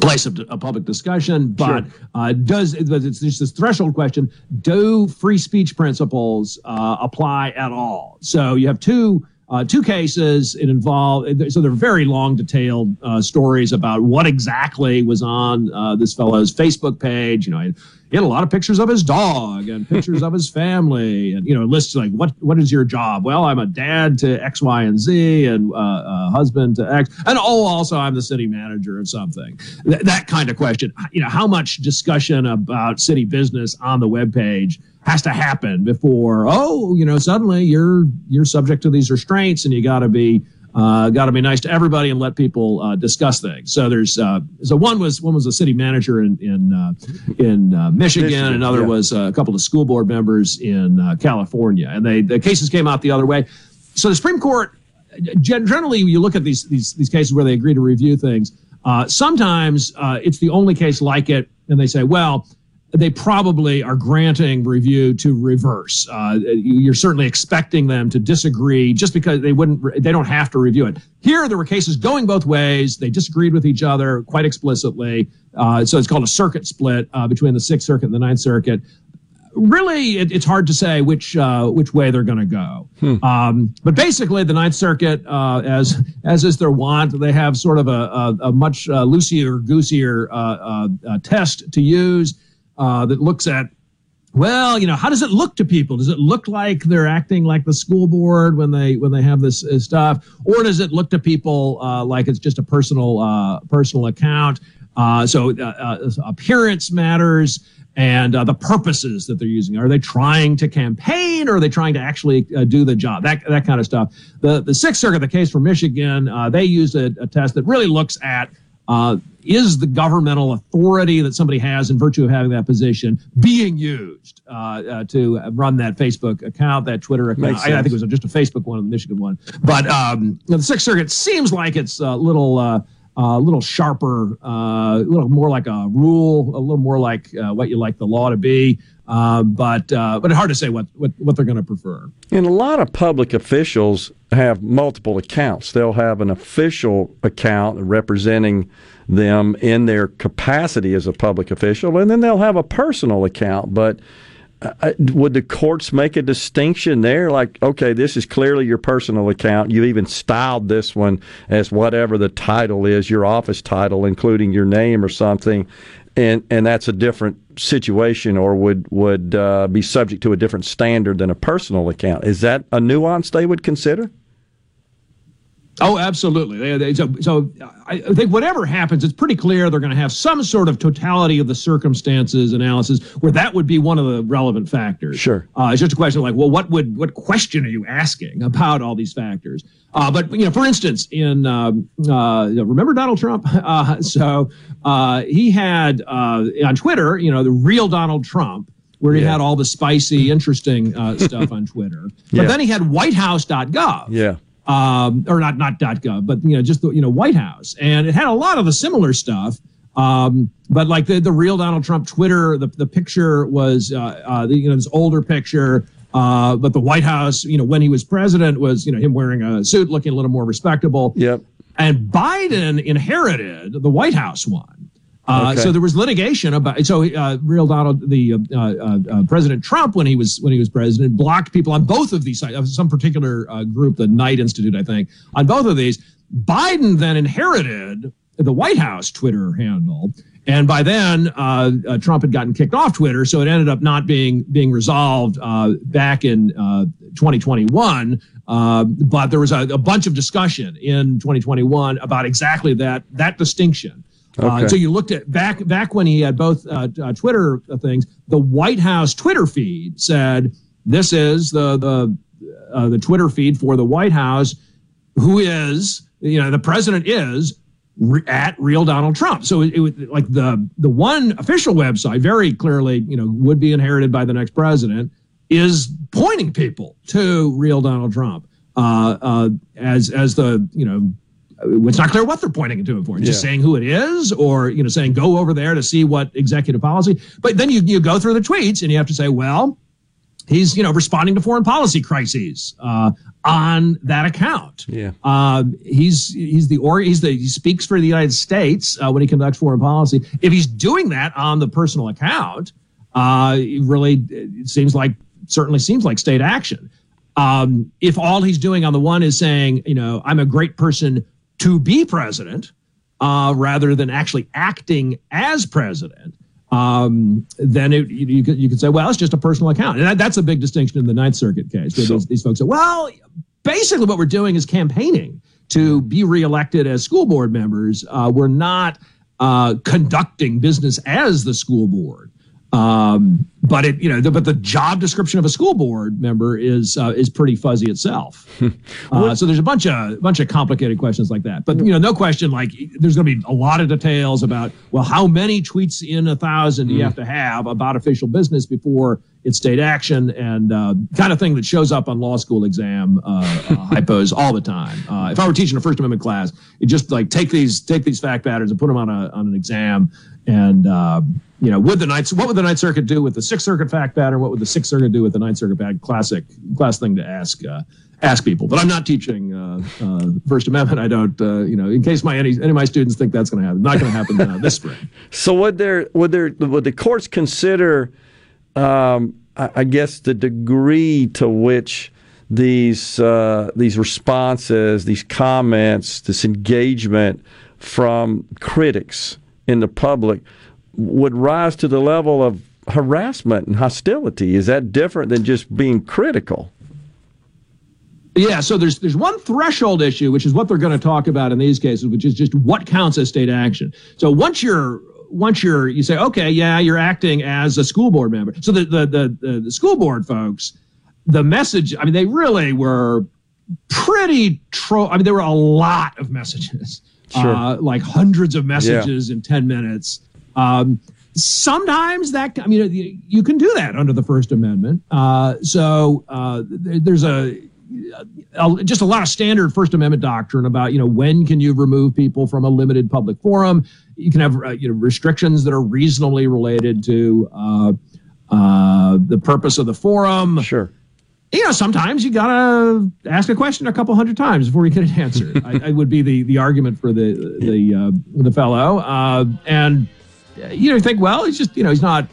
Speaker 9: place of a public discussion, but uh, does but it's just this threshold question: Do free speech principles uh, apply at all? So you have two. Uh, two cases. It involved so they're very long, detailed uh, stories about what exactly was on uh, this fellow's Facebook page. You know, he had a lot of pictures of his dog and pictures of his family, and you know, lists like what what is your job? Well, I'm a dad to X, Y, and Z, and uh, a husband to X, and oh, also I'm the city manager of something. Th- that kind of question. You know, how much discussion about city business on the web page has to happen before oh, you know, suddenly you're you're subject to these restraints, and you got to be uh, got to be nice to everybody and let people uh, discuss things. So there's uh, so one was one was a city manager in in uh, in uh, Michigan,
Speaker 4: Michigan,
Speaker 9: another
Speaker 4: yeah.
Speaker 9: was uh, a couple of school board members in uh, California, and they the cases came out the other way. So the Supreme Court generally you look at these these these cases where they agree to review things. Uh, sometimes uh, it's the only case like it, and they say, well. They probably are granting review to reverse. Uh, you're certainly expecting them to disagree just because they wouldn't, they don't have to review it. Here, there were cases going both ways. They disagreed with each other quite explicitly. Uh, so it's called a circuit split uh, between the Sixth Circuit and the Ninth Circuit. Really, it, it's hard to say which uh, which way they're going to go.
Speaker 4: Hmm.
Speaker 9: Um, but basically, the Ninth Circuit, uh, as as is their wont, they have sort of a, a, a much uh, loosier, goosier uh, uh, uh, test to use uh, that looks at well, you know, how does it look to people? Does it look like they're acting like the school board when they when they have this uh, stuff, or does it look to people uh, like it's just a personal uh, personal account? Uh, so uh, appearance matters, and the purposes that they're using. Are they trying to campaign, or are they trying to actually do the job? That that kind of stuff. The the Sixth Circuit, the case for Michigan, they used a, a test that really looks at uh, is the governmental authority that somebody has in virtue of having that position being used uh, uh, to run that Facebook account, that Twitter account? I, I think it was just a Facebook one, the Michigan one. But um, the Sixth Circuit seems like it's a little. Uh, a little sharper, uh, a little more like a rule, a little more like uh, what you like the law to be. Uh, but uh, but it's hard to say what what, what they're going to prefer.
Speaker 4: And a lot of public officials have multiple accounts. They'll have an official account representing them in their capacity as a public official, and then they'll have a personal account. But uh, would the courts make a distinction there? Like, okay, this is clearly your personal account. You even styled this one as whatever the title is, your office title, including your name or something, and and that's a different situation, or would would uh, be subject to a different standard than a personal account. Is that a nuance they would consider?
Speaker 9: Oh, absolutely. They, they, so, so I think whatever happens, it's pretty clear they're going to have some sort of totality of the circumstances analysis where that would be one of the relevant factors.
Speaker 4: Sure.
Speaker 9: Uh, it's just a question of like, well, what would what question are you asking about all these factors? Uh, but you know, for instance, in um, uh, remember Donald Trump? Uh, so uh, he had uh, on Twitter, you know, the real Donald Trump. Where he
Speaker 4: Yeah.
Speaker 9: had all the spicy, interesting uh, stuff on Twitter, but
Speaker 4: Yeah.
Speaker 9: then he had WhiteHouse.gov
Speaker 4: Yeah.
Speaker 9: Um, or not not dot .gov, but you know just the you know White House, and it had a lot of the similar stuff. Um, but like the the real Donald Trump Twitter, the the picture was uh, uh, the, you know this older picture. Uh, but the White House, you know, when he was president, was you know him wearing a suit, looking a little more respectable.
Speaker 4: Yep.
Speaker 9: And Biden inherited the White House one. Uh,
Speaker 4: Okay.
Speaker 9: So there was litigation about. So uh, real Donald, the uh, uh, uh, President Trump, when he was when he was president, blocked people on both of these sites. of Some particular uh, group, the Knight Institute, I think, on both of these. Biden then inherited the White House Twitter handle, and by then uh, uh, Trump had gotten kicked off Twitter, so it ended up not being being resolved uh, back in uh, 2021. Uh, but there was a, a bunch of discussion in 2021 about exactly that that distinction. Uh, so you looked at back back when he had both uh, uh, Twitter things. The White House Twitter feed said this is the the uh, the Twitter feed for the White House, who is you know the president is re- at real Donald Trump. So it, it was like the the one official website very clearly you know would be inherited by the next president is pointing people to real Donald Trump uh, uh, as as the you know it's not clear what they're pointing it to him for. Just
Speaker 4: Yeah.
Speaker 9: saying who it is, or you know, saying go over there to see what executive policy. But then you you go through the tweets and you have to say, well, he's you know responding to foreign policy crises uh, on that account.
Speaker 4: Yeah.
Speaker 9: Um, he's he's the or he's the he speaks for the United States uh, when he conducts foreign policy. If he's doing that on the personal account, uh, it really it seems like certainly seems like state action. Um, if all he's doing on the one is saying, you know, I'm a great person to be president, uh, rather than actually acting as president, um, then it, you, you, could, you could say, well, it's just a personal account. And that, that's a big distinction in the Ninth Circuit case. Where
Speaker 4: So-
Speaker 9: these, these folks say, well, basically what we're doing is campaigning to be reelected as school board members. Uh, we're not uh, conducting business as the school board. Um, but it, you know, the, but the job description of a school board member is uh, is pretty fuzzy itself. uh, so there's a bunch of bunch of complicated questions like that. But you know, no question. Like there's going to be a lot of details about well, how many tweets in a thousand do you have to have about official business before it's state action and uh, kind of thing that shows up on law school exam uh, uh, hypos all the time. Uh, if I were teaching a First Amendment class, it just like take these take these fact patterns and put them on a on an exam. And uh, you know, would the ninth what would the Ninth Circuit do with the Sixth Circuit fact pattern? What would the Sixth Circuit do with the Ninth Circuit fact? Classic class thing to ask uh, ask people. But I'm not teaching uh, uh, First Amendment. I don't, uh, you know, in case my any, any of my students think that's going to happen, not going to happen this spring.
Speaker 4: So would there would there would the courts consider, um, I, I guess, the degree to which these uh, these responses, these comments, this engagement from critics in the public would rise to the level of harassment and hostility? Is that different than just being critical?
Speaker 9: Yeah, so there's there's one threshold issue, which is what they're going to talk about in these cases, which is just what counts as state action. So once you're once you're you say, okay, yeah, you're acting as a school board member. So the the the, the, the school board folks, the message, I mean, they really were pretty tro. I mean, there were a lot of messages,
Speaker 4: Sure.
Speaker 9: uh, like hundreds of messages in ten minutes. Um, sometimes that I mean, you, you can do that under the First Amendment. Uh, so uh, there's a a- just a lot of standard First Amendment doctrine about you know when can you remove people from a limited public forum. You can have uh, you know restrictions that are reasonably related to uh, uh, the purpose of the forum.
Speaker 4: Sure.
Speaker 9: You know, sometimes you gotta ask a question a couple hundred times before you get an answer. I, I would be the the argument for the the uh, the fellow, uh, and uh, you know, you think, well, he's just you know, he's not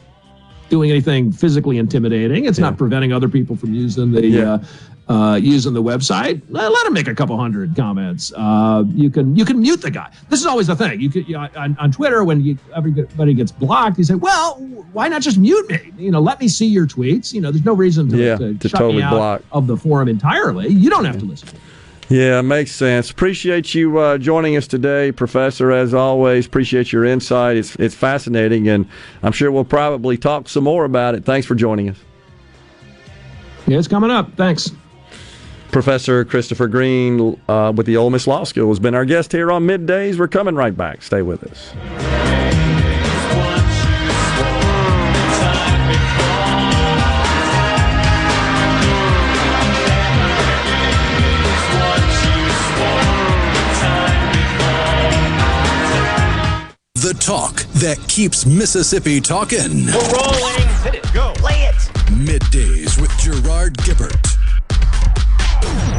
Speaker 9: doing anything physically intimidating. It's not preventing other people from using the
Speaker 4: Yeah.
Speaker 9: uh, uh, using the website. Let him make a couple hundred comments. Uh, you can you can mute the guy. This is always the thing. You could you know, on, on Twitter when you, everybody gets blocked, you say, well, why not just mute me? You know, let me see your tweets. You know, there's no reason to,
Speaker 4: Yeah,
Speaker 9: to,
Speaker 4: to
Speaker 9: shut
Speaker 4: totally
Speaker 9: me out
Speaker 4: block.
Speaker 9: of the forum entirely. You don't have to listen.
Speaker 4: Yeah, makes sense. Appreciate you uh, joining us today, Professor. As always, appreciate your insight. It's it's fascinating, and I'm sure we'll probably talk some more about it. Thanks for joining us,
Speaker 9: Yeah, it's coming up. Thanks.
Speaker 4: Professor Christopher Green uh, with the Ole Miss Law School has been our guest here on Middays. We're coming right back. Stay with us.
Speaker 5: The talk that keeps Mississippi talking.
Speaker 7: We're rolling. Hit it. Go. Play it.
Speaker 5: Middays with Gerard Gibert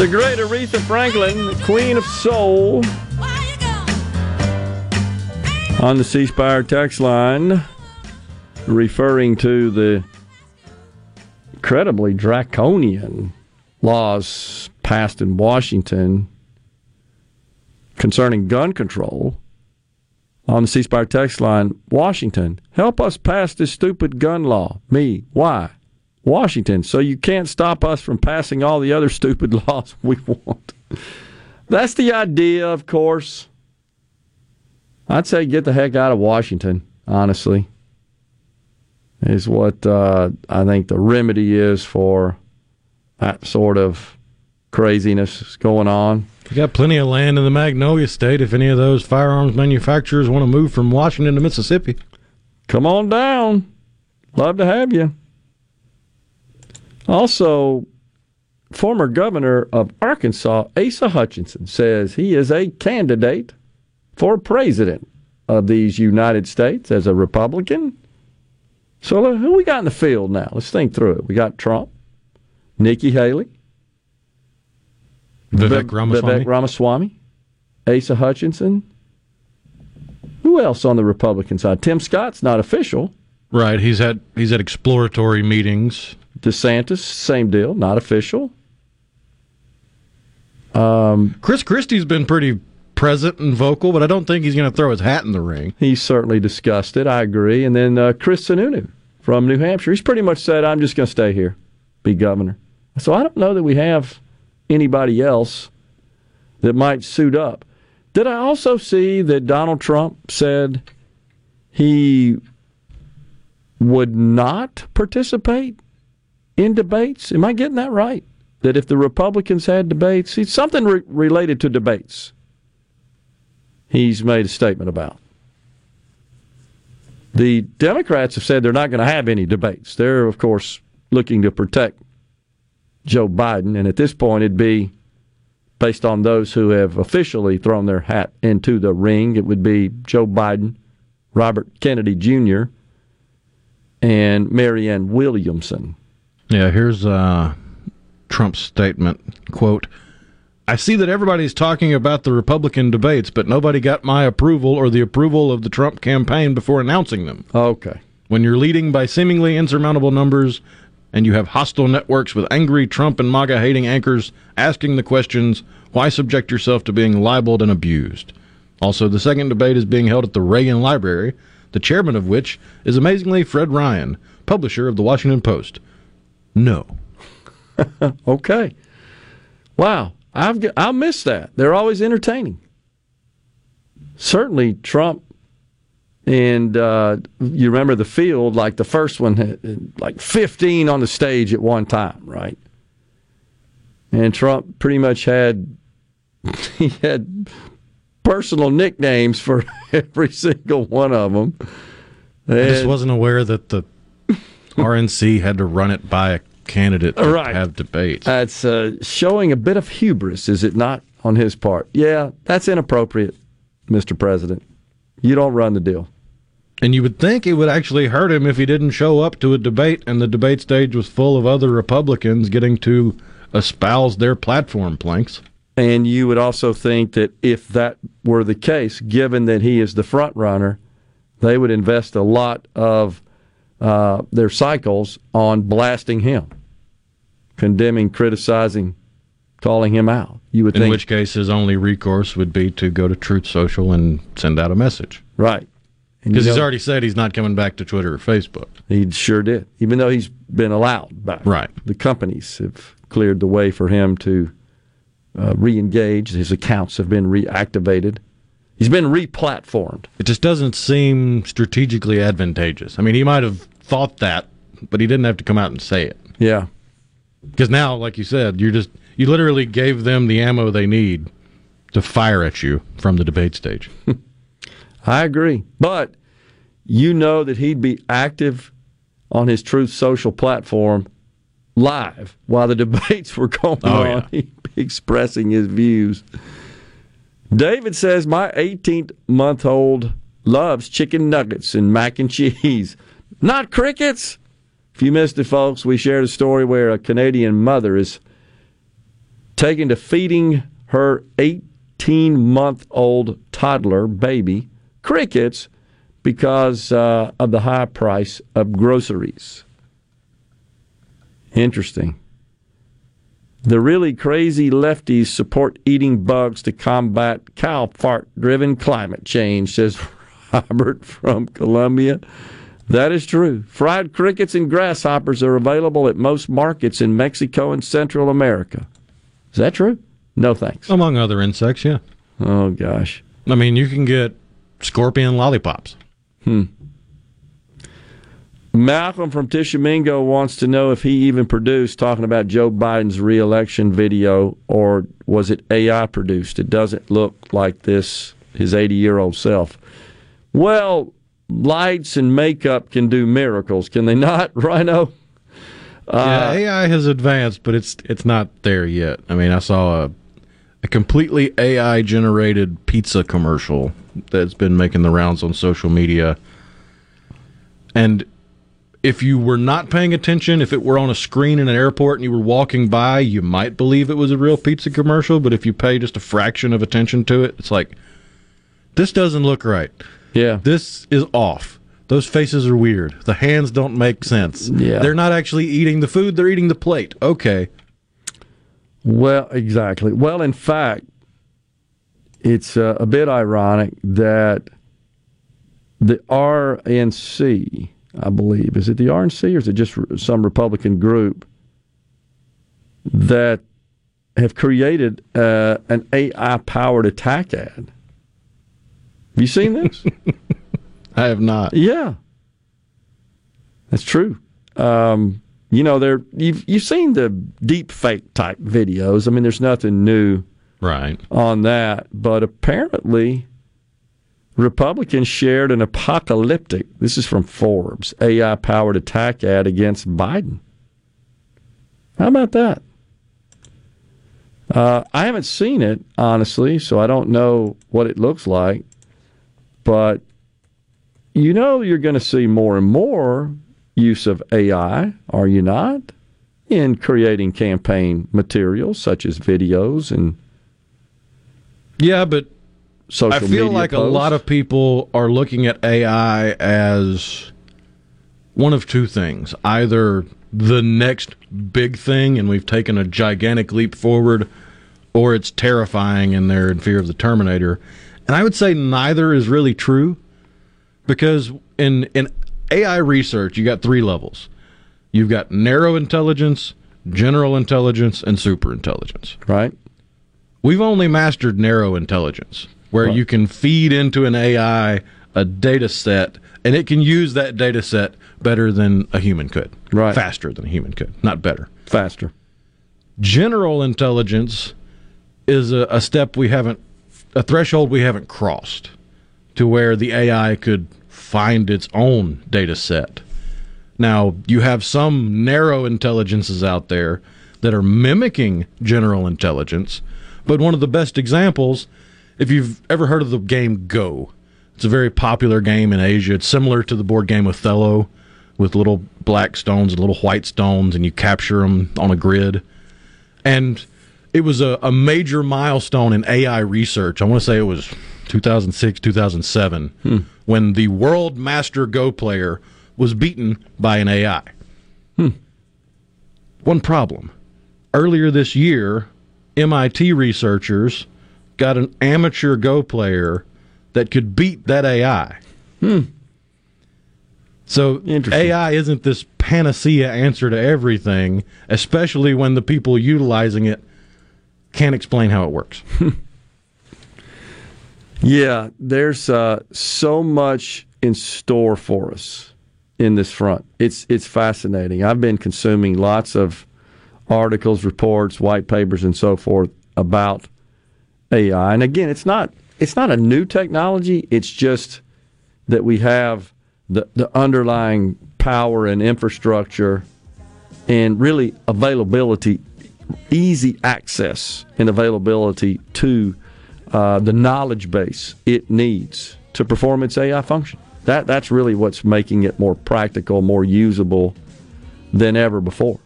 Speaker 4: The great Aretha Franklin, the Queen of Soul, on the C Spire text line, referring to the incredibly draconian laws passed in Washington concerning gun control. On the C Spire text line, Washington, help us pass this stupid gun law. Me, why? Washington, so you can't stop us from passing all the other stupid laws we want. That's the idea, of course. I'd say get the heck out of Washington, honestly, is what uh, I think the remedy is for that sort of craziness going on.
Speaker 3: We got plenty of land in the Magnolia State if any of those firearms manufacturers want to move from Washington to Mississippi.
Speaker 4: Come on down. Love to have you. Also, former governor of Arkansas, Asa Hutchinson, says he is a candidate for president of these United States as a Republican. So, who we got in the field now? Let's think through it. We got Trump, Nikki Haley,
Speaker 3: Vivek Ramaswamy.
Speaker 4: Vivek Ramaswamy, Asa Hutchinson. Who else on the Republican side? Tim Scott's not official.
Speaker 3: Right. He's had he's had exploratory meetings.
Speaker 4: DeSantis, same deal, not official. Um,
Speaker 3: Chris Christie's been pretty present and vocal, but I don't think he's going to throw his hat in the ring.
Speaker 4: He's certainly discussed it. I agree. And then uh, Chris Sununu, from New Hampshire. He's pretty much said, I'm just going to stay here, be governor. So I don't know that we have anybody else that might suit up. Did I also see that Donald Trump said he would not participate in debates? Am I getting that right? That if the Republicans had debates, it's something re- related to debates. He's made a statement about. The Democrats have said they're not going to have any debates. They're, of course, looking to protect Joe Biden, and at this point, it'd be based on those who have officially thrown their hat into the ring. It would be Joe Biden, Robert Kennedy Jr., and Marianne Williamson.
Speaker 3: Yeah, here's uh, Trump's statement. Quote, I see that everybody's talking about the Republican debates, but nobody got my approval or the approval of the Trump campaign before announcing them.
Speaker 4: Okay.
Speaker 3: When you're leading by seemingly insurmountable numbers and you have hostile networks with angry Trump and MAGA hating anchors asking the questions, why subject yourself to being libeled and abused? Also, the second debate is being held at the Reagan Library, the chairman of which is amazingly Fred Ryan, publisher of the Washington Post. No.
Speaker 4: Okay. Wow. I've g- I'll miss that. They're always entertaining. Certainly, Trump and uh, you remember the field, like the first one, like 15 on the stage at one time, right? And Trump pretty much had he had personal nicknames for every single one of them.
Speaker 3: I just wasn't aware that the RNC had to run it by a candidate to
Speaker 4: Right.
Speaker 3: have debates.
Speaker 4: That's uh, showing a bit of hubris, is it not, on his part? Yeah, that's inappropriate, Mr. President. You don't run the deal.
Speaker 3: And you would think it would actually hurt him if he didn't show up to a debate and the debate stage was full of other Republicans getting to espouse their platform planks.
Speaker 4: And you would also think that if that were the case, given that he is the front runner, they would invest a lot of uh, their cycles on blasting him, condemning, criticizing, calling him out. You would
Speaker 3: In
Speaker 4: think,
Speaker 3: which case, his only recourse would be to go to Truth Social and send out a message.
Speaker 4: right?
Speaker 3: Because he's already said he's not coming back to Twitter or Facebook.
Speaker 4: He sure did, even though he's been allowed back.
Speaker 3: Right.
Speaker 4: The companies have cleared the way for him to uh, re-engage. His accounts have been reactivated. He's been re-platformed.
Speaker 3: It just doesn't seem strategically advantageous. I mean, he might have thought that, but he didn't have to come out and say it.
Speaker 4: Yeah.
Speaker 3: Because now, like you said, you're just you literally gave them the ammo they need to fire at you from the debate stage.
Speaker 4: I agree. But you know that he'd be active on his Truth Social platform live while the debates were going
Speaker 3: Oh,
Speaker 4: on.
Speaker 3: yeah.
Speaker 4: He'd be expressing his views. David says, My 18 month old loves chicken nuggets and mac and cheese, not crickets. If you missed it, folks, we shared a story where a Canadian mother is taken to feeding her 18 month old toddler baby crickets because uh, of the high price of groceries. Interesting. The really crazy lefties support eating bugs to combat cow fart driven climate change, says Robert from Columbia. That is true. Fried crickets and grasshoppers are available at most markets in Mexico and Central America. Is that true? No thanks.
Speaker 3: Among other insects, yeah.
Speaker 4: Oh, gosh.
Speaker 3: I mean, you can get scorpion lollipops. Hmm.
Speaker 4: Malcolm from Tishomingo wants to know if he even produced talking about Joe Biden's reelection video or was it AI produced? It doesn't look like this, his 80 year old self. Well, lights and makeup can do miracles, can they not, Rhino?
Speaker 3: Uh, yeah, AI has advanced, but it's it's not there yet. I mean, I saw a a completely AI generated pizza commercial that's been making the rounds on social media. And if you were not paying attention, if it were on a screen in an airport and you were walking by, you might believe it was a real pizza commercial, but if you pay just a fraction of attention to it, it's like this doesn't look right.
Speaker 4: Yeah.
Speaker 3: This is off. Those faces are weird. The hands don't make sense.
Speaker 4: Yeah.
Speaker 3: They're not actually eating the food, they're eating the plate. Okay.
Speaker 4: Well, exactly. Well, in fact, it's uh, a bit ironic that the RNC, I believe. Is it the RNC or is it just some Republican group that have created uh, an AI powered attack ad? Have you seen this?
Speaker 3: I have not.
Speaker 4: Yeah, that's true. Um, you know, there you've you've seen the deep fake type videos. I mean, there's nothing new
Speaker 3: Right.
Speaker 4: on that, but apparently Republicans shared an apocalyptic. This is from Forbes AI powered attack ad against Biden. How about that? Uh, I haven't seen it honestly, so I don't know what it looks like. But you know, you're going to see more and more use of AI, are you not? In creating campaign materials such as videos and
Speaker 3: Yeah, but
Speaker 4: social
Speaker 3: I feel like a lot of people are looking at AI as one of two things either the next big thing and we've taken a gigantic leap forward, or it's terrifying and they're in fear of the Terminator. And I would say neither is really true because in, in AI research, you got three levels you've got narrow intelligence, general intelligence, and super intelligence.
Speaker 4: right?
Speaker 3: We've only mastered narrow intelligence, where
Speaker 4: Right.
Speaker 3: you can feed into an AI a data set, and it can use that data set better than a human could.
Speaker 4: Right.
Speaker 3: Faster than a human could, not better.
Speaker 4: Faster.
Speaker 3: General intelligence is a, a step we haven't, a threshold we haven't crossed to where the AI could find its own data set. Now, you have some narrow intelligences out there that are mimicking general intelligence, but one of the best examples, if you've ever heard of the game Go, it's a very popular game in Asia. It's similar to the board game Othello with little black stones and little white stones, and you capture them on a grid. And it was a, a major milestone in AI research. I want to say it was 2006, 2007, hmm. when the world master Go player was beaten by an AI. Hmm. One problem. Earlier this year, MIT researchers got an amateur Go player that could beat that AI. Hmm. So
Speaker 4: Interesting.
Speaker 3: AI isn't this panacea answer to everything, especially when the people utilizing it can't explain how it works.
Speaker 4: Yeah, there's uh, so much in store for us in this front. It's it's fascinating. I've been consuming lots of articles, reports, white papers, and so forth about AI. And again, it's not it's not a new technology. It's just that we have the the underlying power and infrastructure and really availability, easy access and availability to uh, the knowledge base it needs to perform its AI function. That that's really what's making it more practical, more usable than ever before.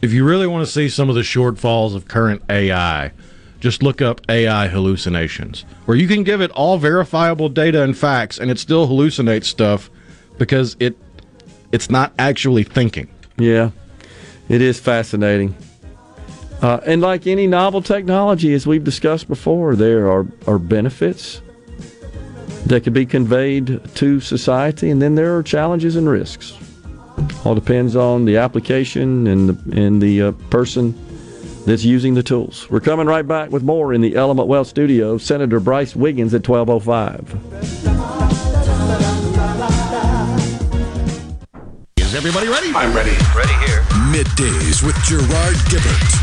Speaker 3: If you really want to see some of the shortfalls of current AI, just look up AI hallucinations, where you can give it all verifiable data and facts, and it still hallucinates stuff because it it's not actually thinking.
Speaker 4: Yeah, it is fascinating. Uh, and like any novel technology, as we've discussed before, there are, are benefits that could be conveyed to society, and then there are challenges and risks. All depends on the application and the, and the uh, person that's using the tools. We're coming right back with more in the Element Wealth studio. Senator Brice Wiggins at 1205.
Speaker 1: Is everybody ready?
Speaker 6: I'm ready. Ready here.
Speaker 5: Middays with Gerard
Speaker 10: Gibert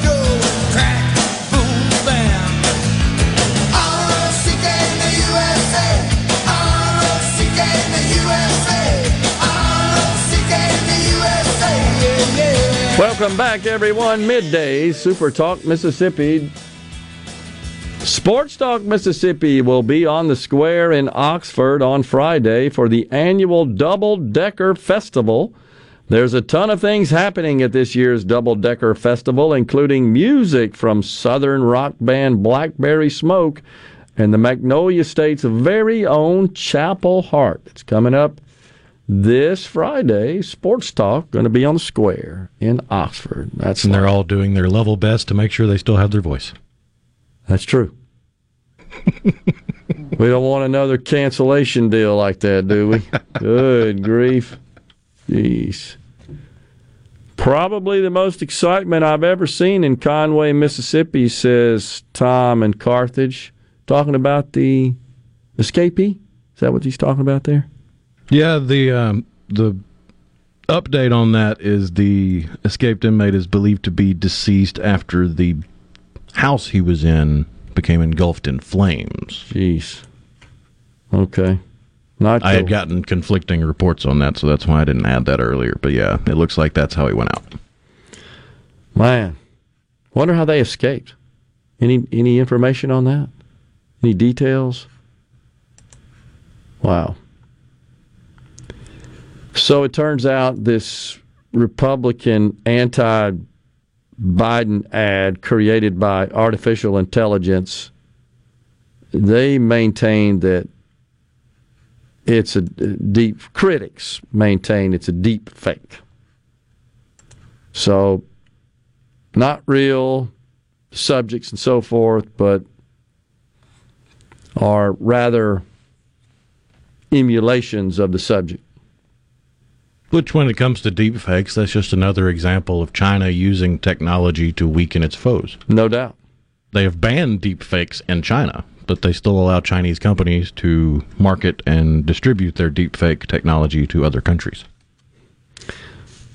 Speaker 4: Welcome back, everyone. Midday Super Talk Mississippi. Sports Talk Mississippi will be on the square in Oxford on Friday for the annual Double Decker Festival. There's a ton of things happening at this year's Double Decker Festival, including music from Southern rock band Blackberry Smoke and the Magnolia State's very own Chapel Hart. It's coming up this Friday. Sports Talk going to be on the square in Oxford. That's
Speaker 3: And they're all doing their level best to make sure they still have their voice.
Speaker 4: That's true. we don't want another cancellation deal like that, do we? Good grief. Jeez. Probably the most excitement I've ever seen in Conway, Mississippi, says Tom and Carthage, talking about the escapee. Is that what he's talking about there?
Speaker 3: Yeah, the um, the update on that is the escaped inmate is believed to be deceased after the house he was in became engulfed in flames.
Speaker 4: Jeez. Okay. Not
Speaker 3: I had gotten conflicting reports on that, so that's why I didn't add that earlier. But yeah, it looks like that's how he went out.
Speaker 4: Man, wonder how they escaped. Any any information on that? Any details? Wow. So it turns out this Republican anti Biden ad created by artificial intelligence, they maintain that it's a deep critics maintain it's a deep fake. So not real subjects and so forth, but are rather emulations of the subject.
Speaker 3: Which, when it comes to deep fakes, that's just another example of China using technology to weaken its foes.
Speaker 4: No doubt.
Speaker 3: They have banned deep fakes in China, but they still allow Chinese companies to market and distribute their deep fake technology to other countries.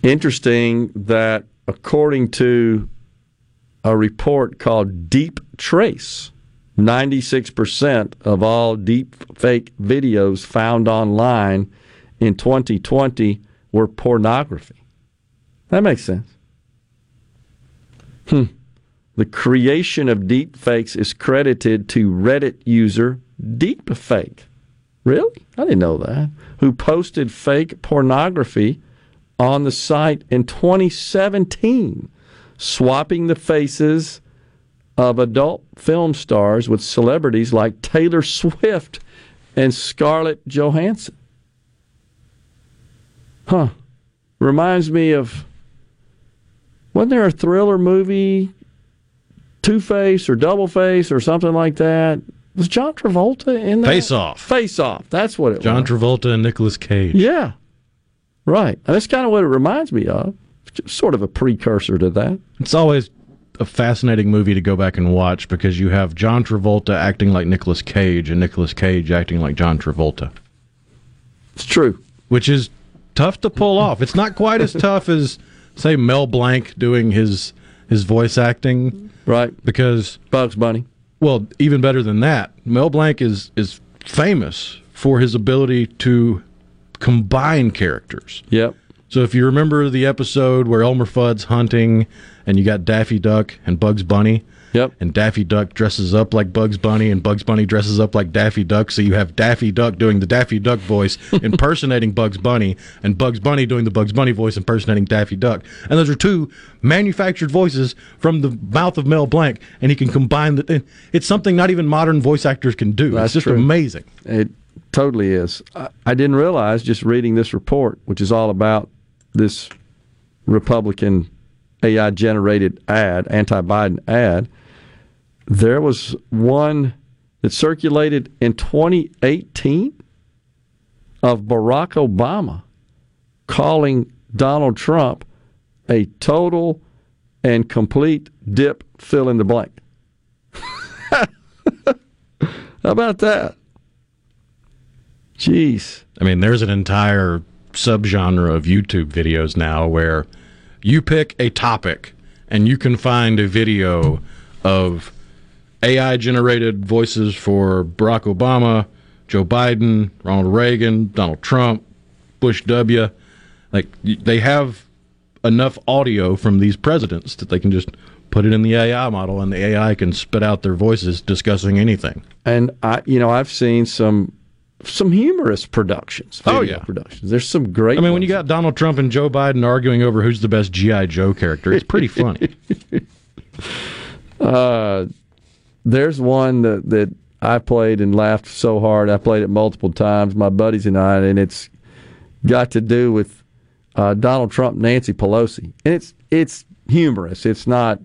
Speaker 4: Interesting that according to a report called Deep Trace, 96% of all deep fake videos found online in 2020 were pornography. That makes sense. Hmm. The creation of deep fakes is credited to Reddit user Deepfake. Really? I didn't know that. Who posted fake pornography on the site in 2017, swapping the faces of adult film stars with celebrities like Taylor Swift and Scarlett Johansson. Huh. Reminds me of wasn't there a thriller movie, Two Face or Double Face or something like that? Was John Travolta in that?
Speaker 3: Face Off.
Speaker 4: Face Off. That's what it
Speaker 3: John
Speaker 4: was.
Speaker 3: John Travolta and Nicolas Cage.
Speaker 4: Yeah. Right. And that's kind of what it reminds me of. Sort of a precursor to that.
Speaker 3: It's always a fascinating movie to go back and watch because you have John Travolta acting like Nicolas Cage and Nicolas Cage acting like John Travolta,
Speaker 4: It's true.
Speaker 3: which is tough to pull off. It's not quite as tough as say Mel Blanc doing his his voice acting
Speaker 4: Right.
Speaker 3: because
Speaker 4: Bugs Bunny.
Speaker 3: well, even better than that, Mel Blanc is is famous for his ability to combine characters.
Speaker 4: Yep.
Speaker 3: So if you remember the episode where Elmer Fudd's hunting and you got Daffy Duck and Bugs Bunny,
Speaker 4: Yep.
Speaker 3: and Daffy Duck dresses up like Bugs Bunny and Bugs Bunny dresses up like Daffy Duck, so you have Daffy Duck doing the Daffy Duck voice impersonating Bugs Bunny and Bugs Bunny doing the Bugs Bunny voice impersonating Daffy Duck. And those are two manufactured voices from the mouth of Mel Blanc and he can combine the it's something not even modern voice actors can do.
Speaker 4: That's
Speaker 3: it's just
Speaker 4: true.
Speaker 3: amazing.
Speaker 4: It totally is. I, I didn't realize just reading this report, which is all about this Republican AI generated ad, anti Biden ad. There was one that circulated in 2018 of Barack Obama calling Donald Trump a total and complete dip fill in the blank. How about that? Jeez.
Speaker 3: I mean, there's an entire subgenre of YouTube videos now where you pick a topic and you can find a video of AI generated voices for Barack Obama, Joe Biden, Ronald Reagan, Donald Trump, Bush W. Like they have enough audio from these presidents that they can just put it in the AI model and the AI can spit out their voices discussing anything.
Speaker 4: And I, you know, I've seen some some humorous productions.
Speaker 3: Oh, yeah.
Speaker 4: productions. There's some great.
Speaker 3: I mean, when you got Donald Trump and Joe Biden arguing over who's the best GI Joe character, it's pretty funny.
Speaker 4: Uh, there's one that, that I played and laughed so hard. I played it multiple times, my buddies and I, and it's got to do with uh, Donald Trump, Nancy Pelosi, and it's it's humorous. It's not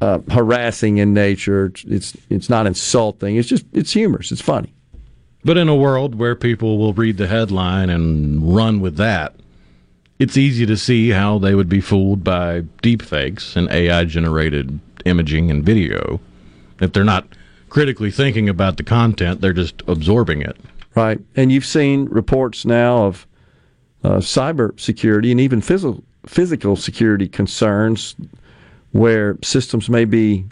Speaker 4: uh, harassing in nature. It's it's not insulting. It's just it's humorous. It's funny.
Speaker 3: But in a world where people will read the headline and run with that, it's easy to see how they would be fooled by deepfakes and AI generated imaging and video. If they're not critically thinking about the content, they're just absorbing it.
Speaker 4: Right. And you've seen reports now of uh, cyber security and even physical physical security concerns where systems may be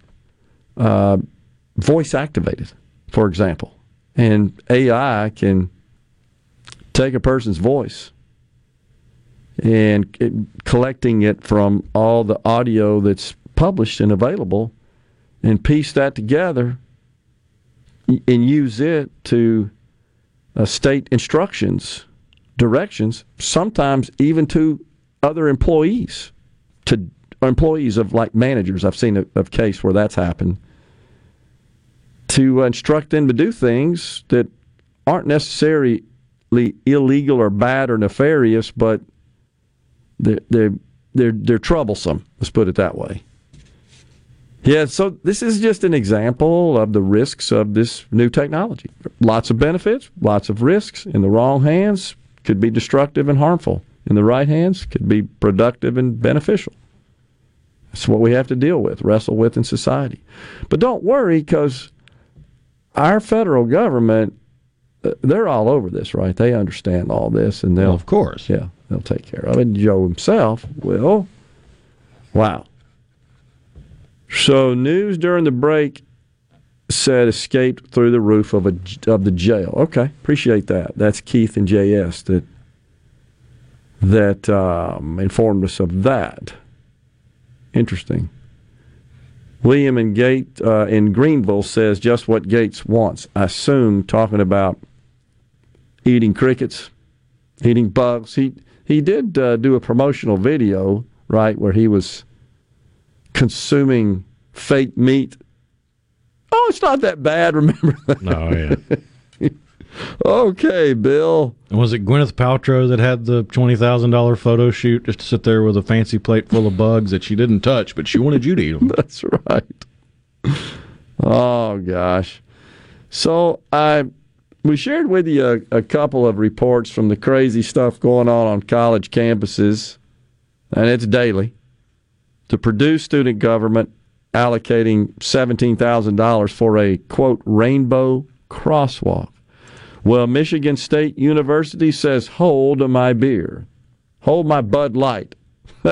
Speaker 4: uh, voice activated, for example, and AI can take a person's voice and it, collecting it from all the audio that's published and available and piece that together and use it to uh, state instructions, directions, sometimes even to other employees, to employees of like managers. I've seen a, a case where that's happened. To instruct them to do things that aren't necessarily illegal or bad or nefarious, but they're they're they're, they're troublesome. Let's put it that way. Yeah, so this is just an example of the risks of this new technology. Lots of benefits, lots of risks. In the wrong hands, could be destructive and harmful. In the right hands, could be productive and beneficial. That's what we have to deal with, wrestle with in society. But don't worry, because our federal government, uh, they're all over this, right? They understand all this, and they'll,
Speaker 3: Well, of course.
Speaker 4: yeah, they'll take care of it. And Joe himself will. Wow. So news during the break said escaped through the roof of a of the jail. Okay, appreciate that. That's Keith and JS that that um, informed us of that. Interesting. William and Gate uh, in Greenville says just what Gates wants. I assume talking about eating crickets, eating bugs. He he did uh, do a promotional video right where he was consuming fake meat. Oh, it's not that bad. Remember?
Speaker 3: No, yeah.
Speaker 4: Okay, Bill.
Speaker 3: And was it Gwyneth Paltrow that had the twenty thousand dollar photo shoot just to sit there with a fancy plate full of bugs that she didn't touch, but she wanted you to eat them?
Speaker 4: That's right. Oh gosh. So I we shared with you a, a couple of reports from the crazy stuff going on on college campuses, and it's daily. The Purdue student government allocating seventeen thousand dollars for a quote rainbow crosswalk. Well, Michigan State University says, "Hold my beer, hold my Bud Light."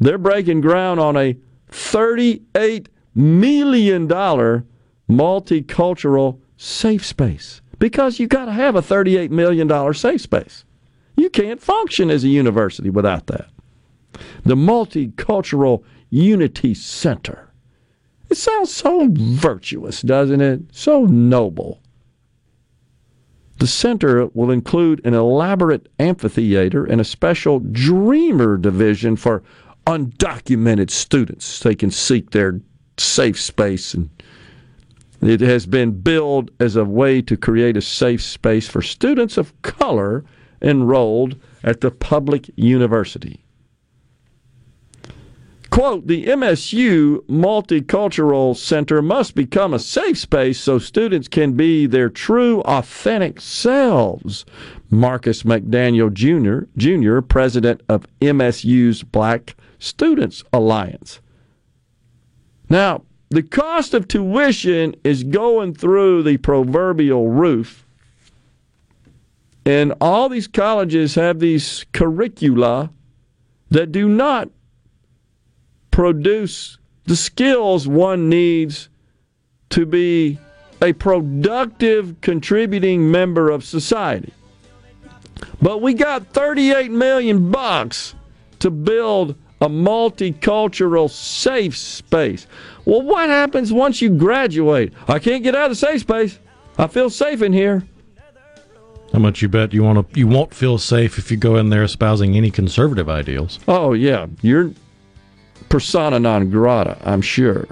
Speaker 4: They're breaking ground on a $38 million multicultural safe space because you got to have a $38 million safe space. You can't function as a university without that. The Multicultural Unity Center. It sounds so virtuous, doesn't it? So noble. The center will include an elaborate amphitheater and a special dreamer division for undocumented students. They can seek their safe space and it has been billed as a way to create a safe space for students of color enrolled at the public university. Quote, the MSU Multicultural Center must become a safe space so students can be their true, authentic selves. Marcus McDaniel Jr., Jr., president of MSU's Black Students Alliance. Now, the cost of tuition is going through the proverbial roof. And all these colleges have these curricula that do not produce the skills one needs to be a productive, contributing member of society. But we got 38 million bucks to build a multicultural safe space. Well, what happens once you graduate? I can't get out of the safe space. I feel safe in here.
Speaker 3: How much you bet you want to? You won't feel safe if you go in there espousing any conservative ideals.
Speaker 4: Oh, yeah. You're persona non grata, I'm sure.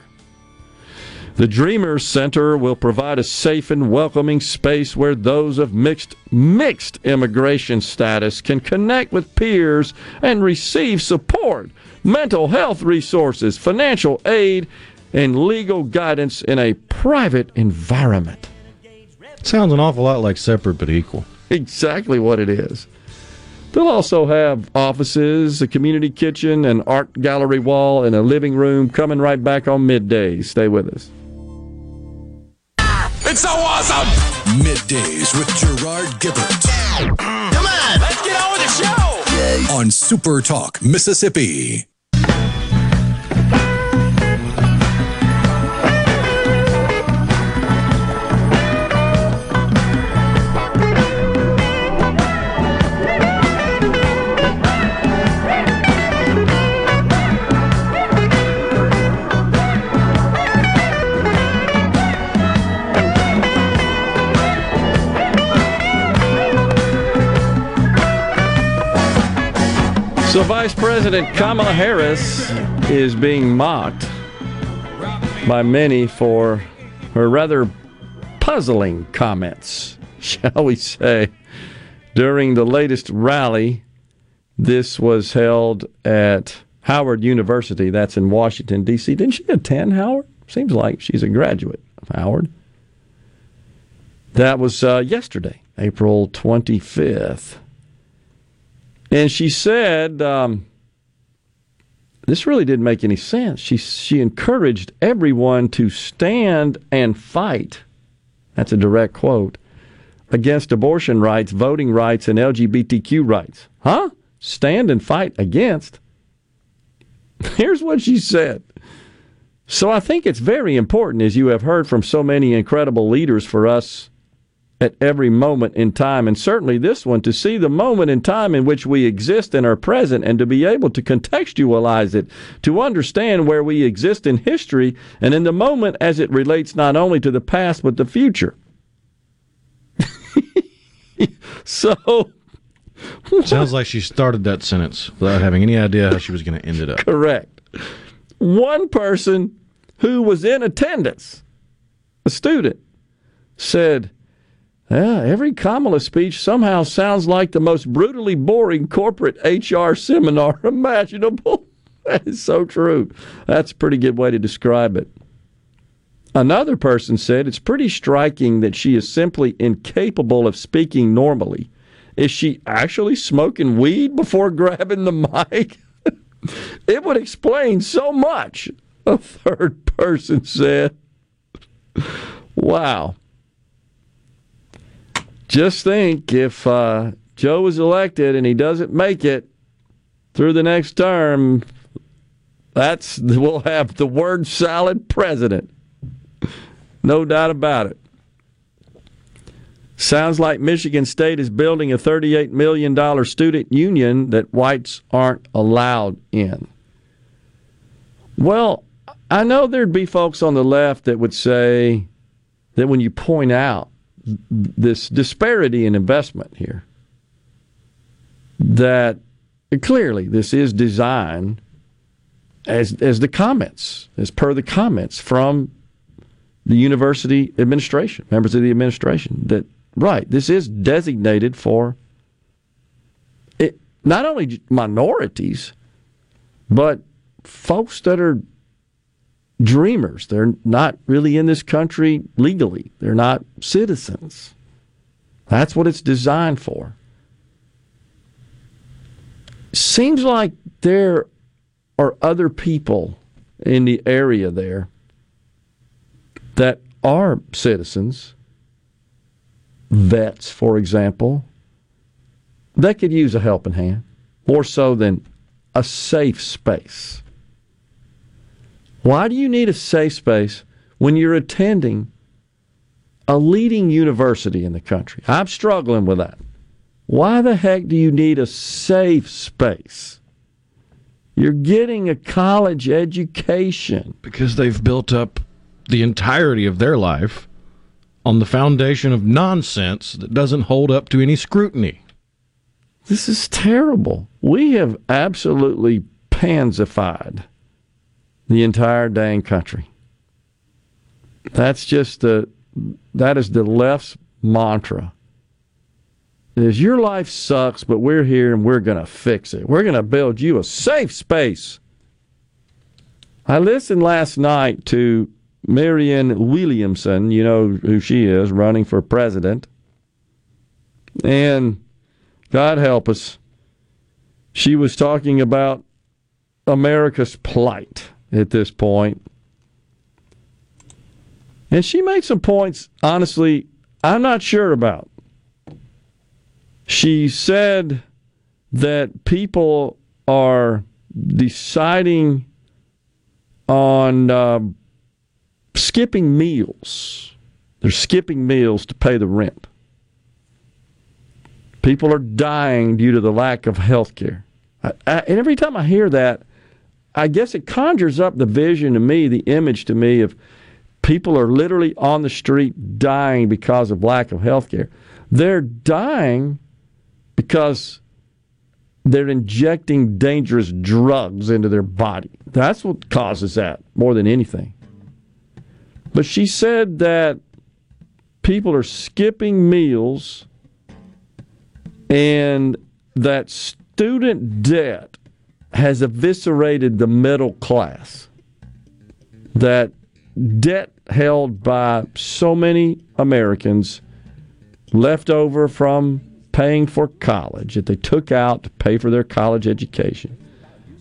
Speaker 4: The Dreamers Center will provide a safe and welcoming space where those of mixed mixed immigration status can connect with peers and receive support, mental health resources, financial aid, and legal guidance in a private environment.
Speaker 3: Sounds an awful lot like separate but equal.
Speaker 4: Exactly what it is. They'll also have offices, a community kitchen, an art gallery wall, and a living room coming right back on midday. Stay with us.
Speaker 5: It's so awesome! Middays with Gerard Gibert mm.
Speaker 7: Come on, let's get on with the show.
Speaker 5: on Super Talk, Mississippi.
Speaker 4: So, Vice President Kamala Harris is being mocked by many for her rather puzzling comments, shall we say, during the latest rally. This was held at Howard University, that's in Washington, D.C. Didn't she attend Howard? Seems like she's a graduate of Howard. That was uh, yesterday, April 25th. And she said, um, this really didn't make any sense. She, she encouraged everyone to stand and fight. That's a direct quote against abortion rights, voting rights, and LGBTQ rights. Huh? Stand and fight against? Here's what she said. So I think it's very important, as you have heard from so many incredible leaders, for us at every moment in time, and certainly this one, to see the moment in time in which we exist and are present, and to be able to contextualize it, to understand where we exist in history and in the moment as it relates not only to the past but the future. so,
Speaker 3: Sounds like she started that sentence without having any idea how she was going to end it up.
Speaker 4: correct. One person who was in attendance, a student, said, yeah, every Kamala speech somehow sounds like the most brutally boring corporate HR seminar imaginable. that is so true. That's a pretty good way to describe it. Another person said it's pretty striking that she is simply incapable of speaking normally. Is she actually smoking weed before grabbing the mic? it would explain so much, a third person said. Wow. Just think if uh, Joe is elected and he doesn't make it through the next term, that's we'll have the word salad president. No doubt about it. Sounds like Michigan State is building a $38 million student union that whites aren't allowed in. Well, I know there'd be folks on the left that would say that when you point out this disparity in investment here, that clearly this is designed as as the comments, as per the comments from the university administration, members of the administration, that right, this is designated for it, not only minorities, but folks that are dreamers. They're not really in this country legally. They're not citizens. That's what it's designed for. Seems like there are other people in the area there that are citizens, vets, for example, that could use a helping hand more so than a safe space. Why do you need a safe space when you're attending a leading university in the country? I'm struggling with that. Why the heck do you need a safe space? You're getting a college education.
Speaker 3: Because they've built up the entirety of their life on the foundation of nonsense that doesn't hold up to any scrutiny.
Speaker 4: This is terrible. We have absolutely pansified the entire dang country. That's just the that is the left's mantra. Is your life sucks, but we're here and we're gonna fix it. We're gonna build you a safe space. I listened last night to Marianne Williamson, you know who she is, running for president. And God help us, she was talking about America's plight at this point. And she made some points, honestly, I'm not sure about. She said that people are deciding on uh, skipping meals. They're skipping meals to pay the rent. People are dying due to the lack of health care. And every time I hear that, I guess it conjures up the vision to me, the image to me of people are literally on the street dying because of lack of health care. They're dying because they're injecting dangerous drugs into their body. That's what causes that more than anything. But she said that people are skipping meals and that student debt has eviscerated the middle class. That debt held by so many Americans left over from paying for college that they took out to pay for their college education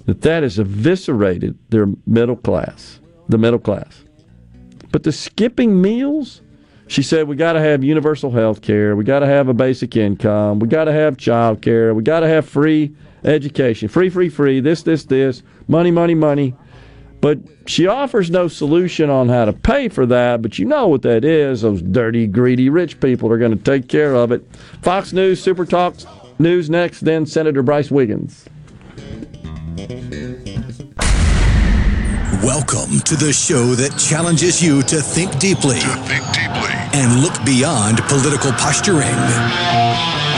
Speaker 4: that that has eviscerated their middle class the middle class. But the skipping meals she said we got to have universal health care. We got to have a basic income. We got to have child care we got to have free education free free free this this this money money money but she offers no solution on how to pay for that. But you know what that is. Those dirty, greedy rich people are going to take care of it. Fox News, Super Talk News next, then Senator Brice Wiggins.
Speaker 5: Welcome to the show that challenges you to think deeply, to
Speaker 8: Think deeply.
Speaker 5: and look beyond political posturing.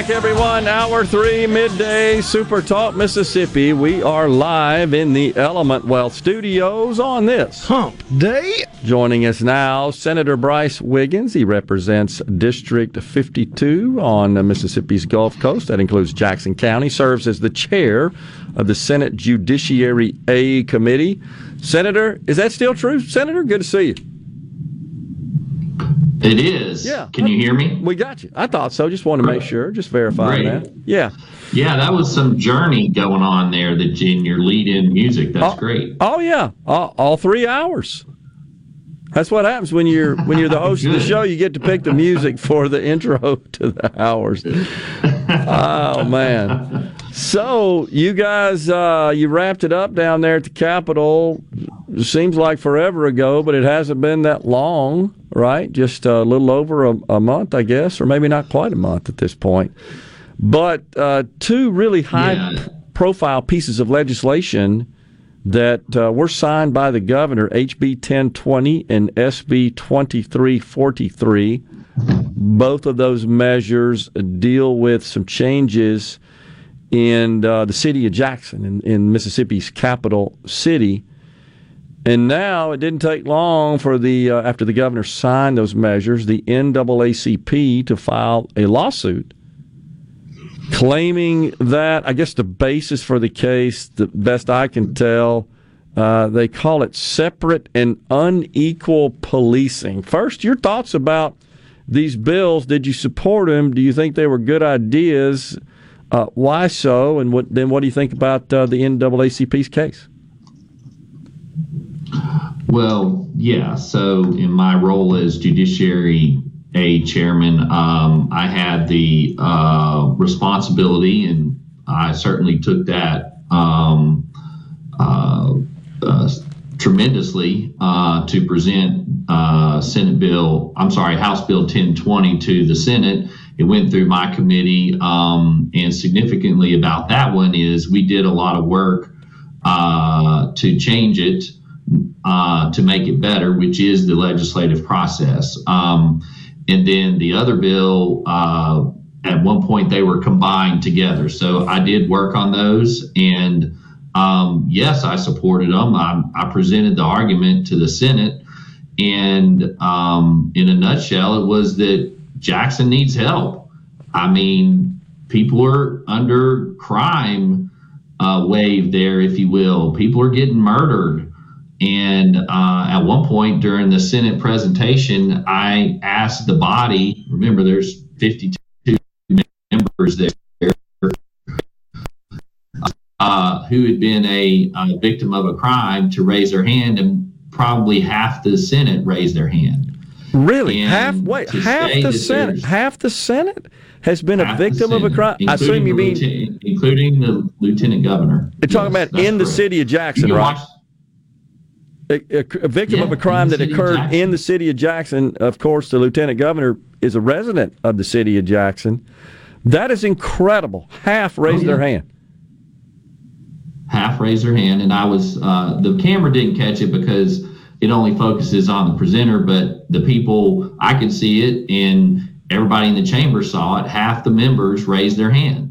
Speaker 4: Back, everyone. Hour three, midday, Super Talk, Mississippi. We are live in the Element Wealth studios on this
Speaker 3: Hump Day.
Speaker 4: Joining us now, Senator Brice Wiggins. He represents District 52 on Mississippi's Gulf Coast. That includes Jackson County. Serves as the chair of the Senate Judiciary A Committee. Senator, is that still true? Senator, good to see you.
Speaker 11: It is.
Speaker 4: Yeah.
Speaker 11: Can you hear me?
Speaker 4: We got you. I thought so. Just want to make sure. Just
Speaker 11: verify
Speaker 4: that. Yeah.
Speaker 11: Yeah, that was some journey going on there that in your lead-in music. That's
Speaker 4: Oh,
Speaker 11: great.
Speaker 4: Oh yeah, all, all three hours. That's what happens when you're when you're the host of the show. You get to pick the music for the intro to the hours. Oh man! So you guys, uh, you wrapped it up down there at the Capitol. Seems like forever ago, but it hasn't been that long, right? Just a little over a, a month, I guess, or maybe not quite a month at this point. But uh, two really high
Speaker 11: Yeah.
Speaker 4: profile pieces of legislation that uh, were signed by the governor, HB 1020 and SB 2343. Both of those measures deal with some changes in uh, the city of Jackson, in, in Mississippi's capital city. And now it didn't take long for the uh, after the governor signed those measures, the NAACP to file a lawsuit claiming that I guess the basis for the case, the best I can tell, uh, they call it separate and unequal policing. First, your thoughts about these bills? Did you support them? Do you think they were good ideas? Uh, why so? And what, then what do you think about uh, the NAACP's case?
Speaker 11: Well, yeah. So, in my role as Judiciary A chairman, um, I had the uh, responsibility, and I certainly took that um, uh, uh, tremendously uh, to present uh, Senate Bill, I'm sorry, House Bill 1020 to the Senate. It went through my committee, um, and significantly about that one is we did a lot of work uh, to change it uh, to make it better, which is the legislative process. Um, and then the other bill, uh, at one point they were combined together. So I did work on those, and um, yes, I supported them. I, I presented the argument to the Senate, and um, in a nutshell, it was that Jackson needs help. I mean, people are under crime uh, wave there, if you will. People are getting murdered. And uh, at one point during the Senate presentation, I asked the body, remember, there's 52 members there, uh, who had been a, a victim of a crime to raise their hand, and probably half the Senate raised their hand.
Speaker 4: Really?
Speaker 11: And
Speaker 4: half wait, half the Senate half the Senate has been a victim of a crime. I assume
Speaker 11: including
Speaker 4: you
Speaker 11: the
Speaker 4: mean
Speaker 11: lieutenant- including the lieutenant governor.
Speaker 4: They're talking
Speaker 11: Yes,
Speaker 4: about in the city of Jackson, right?
Speaker 11: watch-
Speaker 4: A, a- victim
Speaker 11: Yeah,
Speaker 4: of a crime that occurred in the city of Jackson. Of course, the lieutenant governor is a resident of the city of Jackson. That is incredible. Half raised their
Speaker 11: Oh, yeah.
Speaker 4: hand.
Speaker 11: half raised their hand, and I was uh, the camera didn't catch it because it only focuses on the presenter, but the people I could see it, and everybody in the chamber saw it. Half the members raised their hand,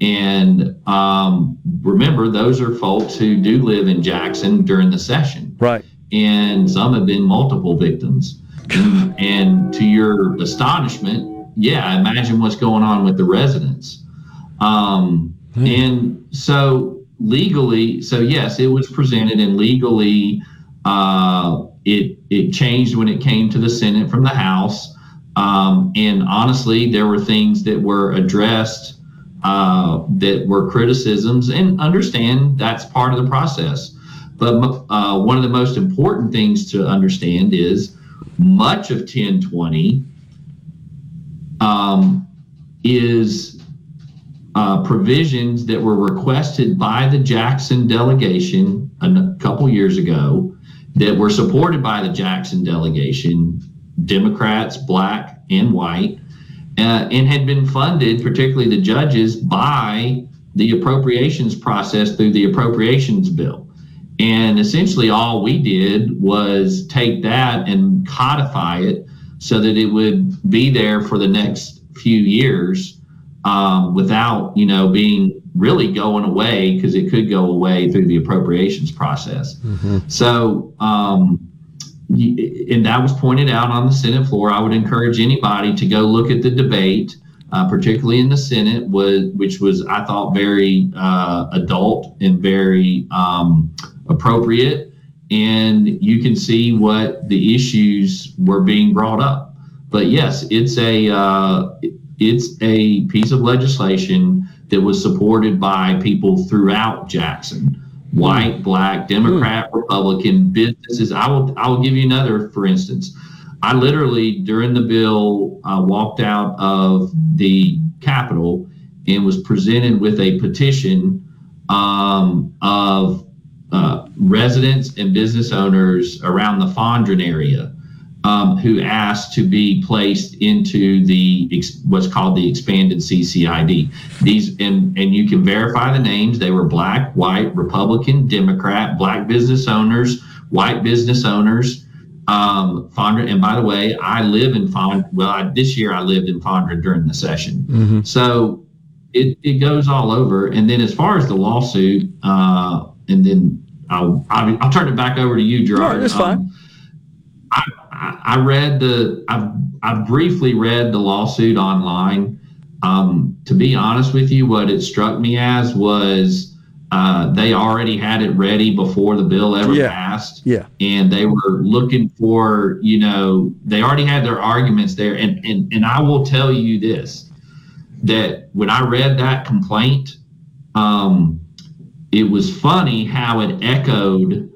Speaker 11: and um, remember, those are folks who do live in Jackson during the session,
Speaker 4: Right.
Speaker 11: and some have been multiple victims. And, and to your astonishment, yeah, imagine what's going on with the residents. Um, And so legally, so yes, it was presented and legally, uh, it it changed when it came to the Senate from the House. Um, and honestly, there were things that were addressed uh, that were criticisms, and understand that's part of the process. But uh, one of the most important things to understand is much of 1020 um, is uh, provisions that were requested by the Jackson delegation a couple years ago that were supported by the Jackson delegation, Democrats, black and white, uh, and had been funded, particularly the judges, by the appropriations process through the appropriations bill. And essentially, all we did was take that and codify it so that it would be there for the next few years um, without, you know, being really going away because it could go away through the appropriations process. So, um, and that was pointed out on the Senate floor. I would encourage anybody to go look at the debate, uh, particularly in the Senate, which was I thought very uh, adult and very um, appropriate, and you can see what the issues were being brought up. But yes, it's a uh, it's a piece of legislation that was supported by people throughout Jackson white, black, Democrat, Republican, businesses. I will I will give you another for instance. I literally during the bill uh, walked out of the Capitol and was presented with a petition um, of uh, residents and business owners around the Fondren area um, who asked to be placed into the ex- what's called the expanded CCID. These and and you can verify the names. They were black, white, Republican, Democrat, black business owners, white business owners. Um, Fondren, and by the way, I live in Fondren. Well, I, this year I lived in Fondren during the session. So it, it goes all over. And then as far as the lawsuit, uh, and then I'll, I'll I'll turn it back over to you, Gerard.
Speaker 4: No, that's fine.
Speaker 11: Um, I, I read the I've I briefly read the lawsuit online. Um, to be honest with you, what it struck me as was uh, they already had it ready before the bill ever
Speaker 4: Yeah.
Speaker 11: passed,
Speaker 4: Yeah.
Speaker 11: and they were looking for you know they already had their arguments there. And and and I will tell you this that when I read that complaint, um, it was funny how it echoed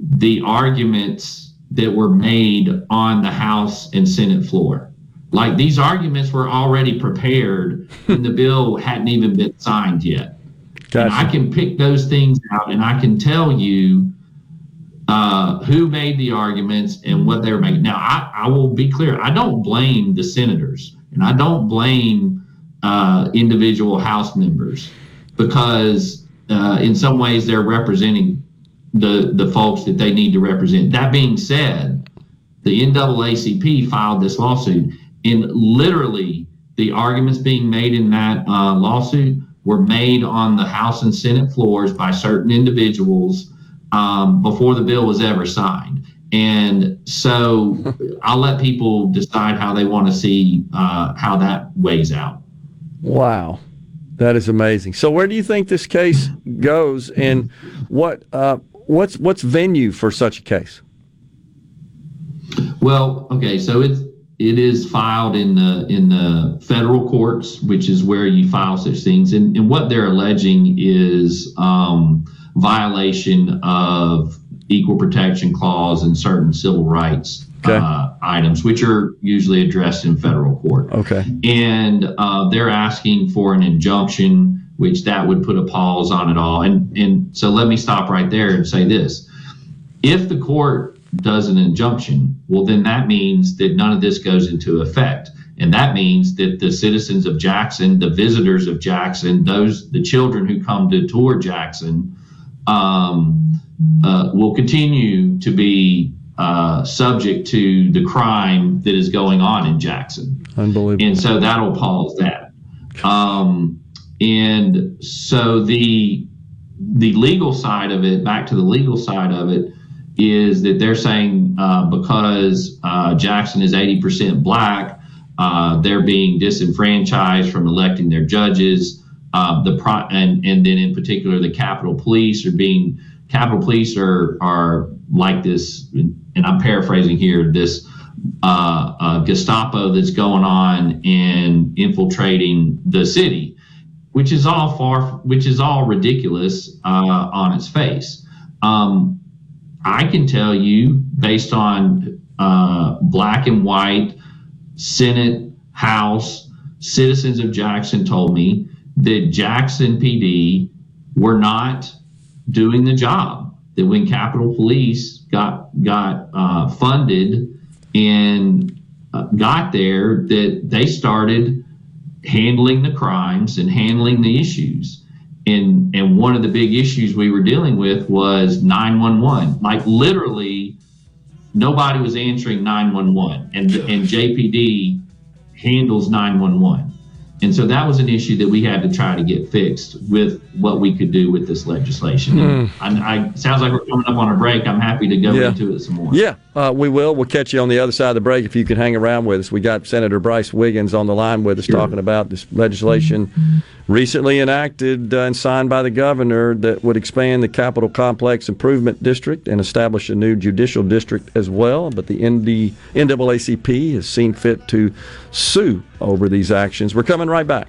Speaker 11: the arguments that were made on the House and Senate floor. Like these arguments were already prepared and the bill hadn't even been signed yet. And I can pick those things out and I can tell you uh, who made the arguments and what they were making. Now, I, I will be clear. I don't blame the senators and I don't blame uh, individual House members because uh, in some ways they're representing the, the folks that they need to represent. That being said, the NAACP filed this lawsuit and literally the arguments being made in that uh, lawsuit were made on the House and Senate floors by certain individuals um, before the bill was ever signed. And so I'll let people decide how they want to see uh, how that weighs out.
Speaker 4: Wow. That is amazing. So where do you think this case goes and what uh, what's what's venue for such a case?
Speaker 11: Well, okay, so it's it is filed in the in the federal courts, which is where you file such things, and, and what they're alleging is um, violation of equal protection clause and certain civil rights
Speaker 4: Okay.
Speaker 11: uh, items, which are usually addressed in federal court.
Speaker 4: Okay.
Speaker 11: and uh, they're asking for an injunction, which that would put a pause on it all. And and so let me stop right there and say this: if the court does an injunction, well, then that means that none of this goes into effect. And that means that the citizens of Jackson, the visitors of Jackson, those the children who come to tour Jackson, um, uh, will continue to be uh, subject to the crime that is going on in Jackson.
Speaker 4: Unbelievable.
Speaker 11: And so that'll pause that. Um, and so the the legal side of it, back to the legal side of it, is that they're saying uh, because uh, Jackson is 80% black, uh, they're being disenfranchised from electing their judges. Uh, the pro- and and then in particular the Capitol Police are being Capitol Police are are like this, and I'm paraphrasing here this uh, uh, Gestapo that's going on and infiltrating the city, which is all far, which is all ridiculous uh, on its face. Um, I can tell you, based on uh, black and white Senate, House, citizens of Jackson told me that Jackson PD were not doing the job. That when Capitol Police got got uh, funded and uh, got there, that they started handling the crimes and handling the issues. And and one of the big issues we were dealing with was 911. Like literally, nobody was answering 911, and and JPD handles 911. And so that was an issue that we had to try to get fixed with what we could do with this legislation. And I, I sounds like we're coming up on a break. I'm happy to go
Speaker 4: Yeah.
Speaker 11: into it some more.
Speaker 4: Yeah, uh, we will. We'll catch you on the other side of the break if you can hang around with us. We got Senator Brice Wiggins on the line with us talking about this legislation recently enacted uh, and signed by the governor that would expand the Capitol Complex Improvement District and establish a new judicial district as well. But the ND, NAACP has seen fit to sue over these actions. We're coming right back.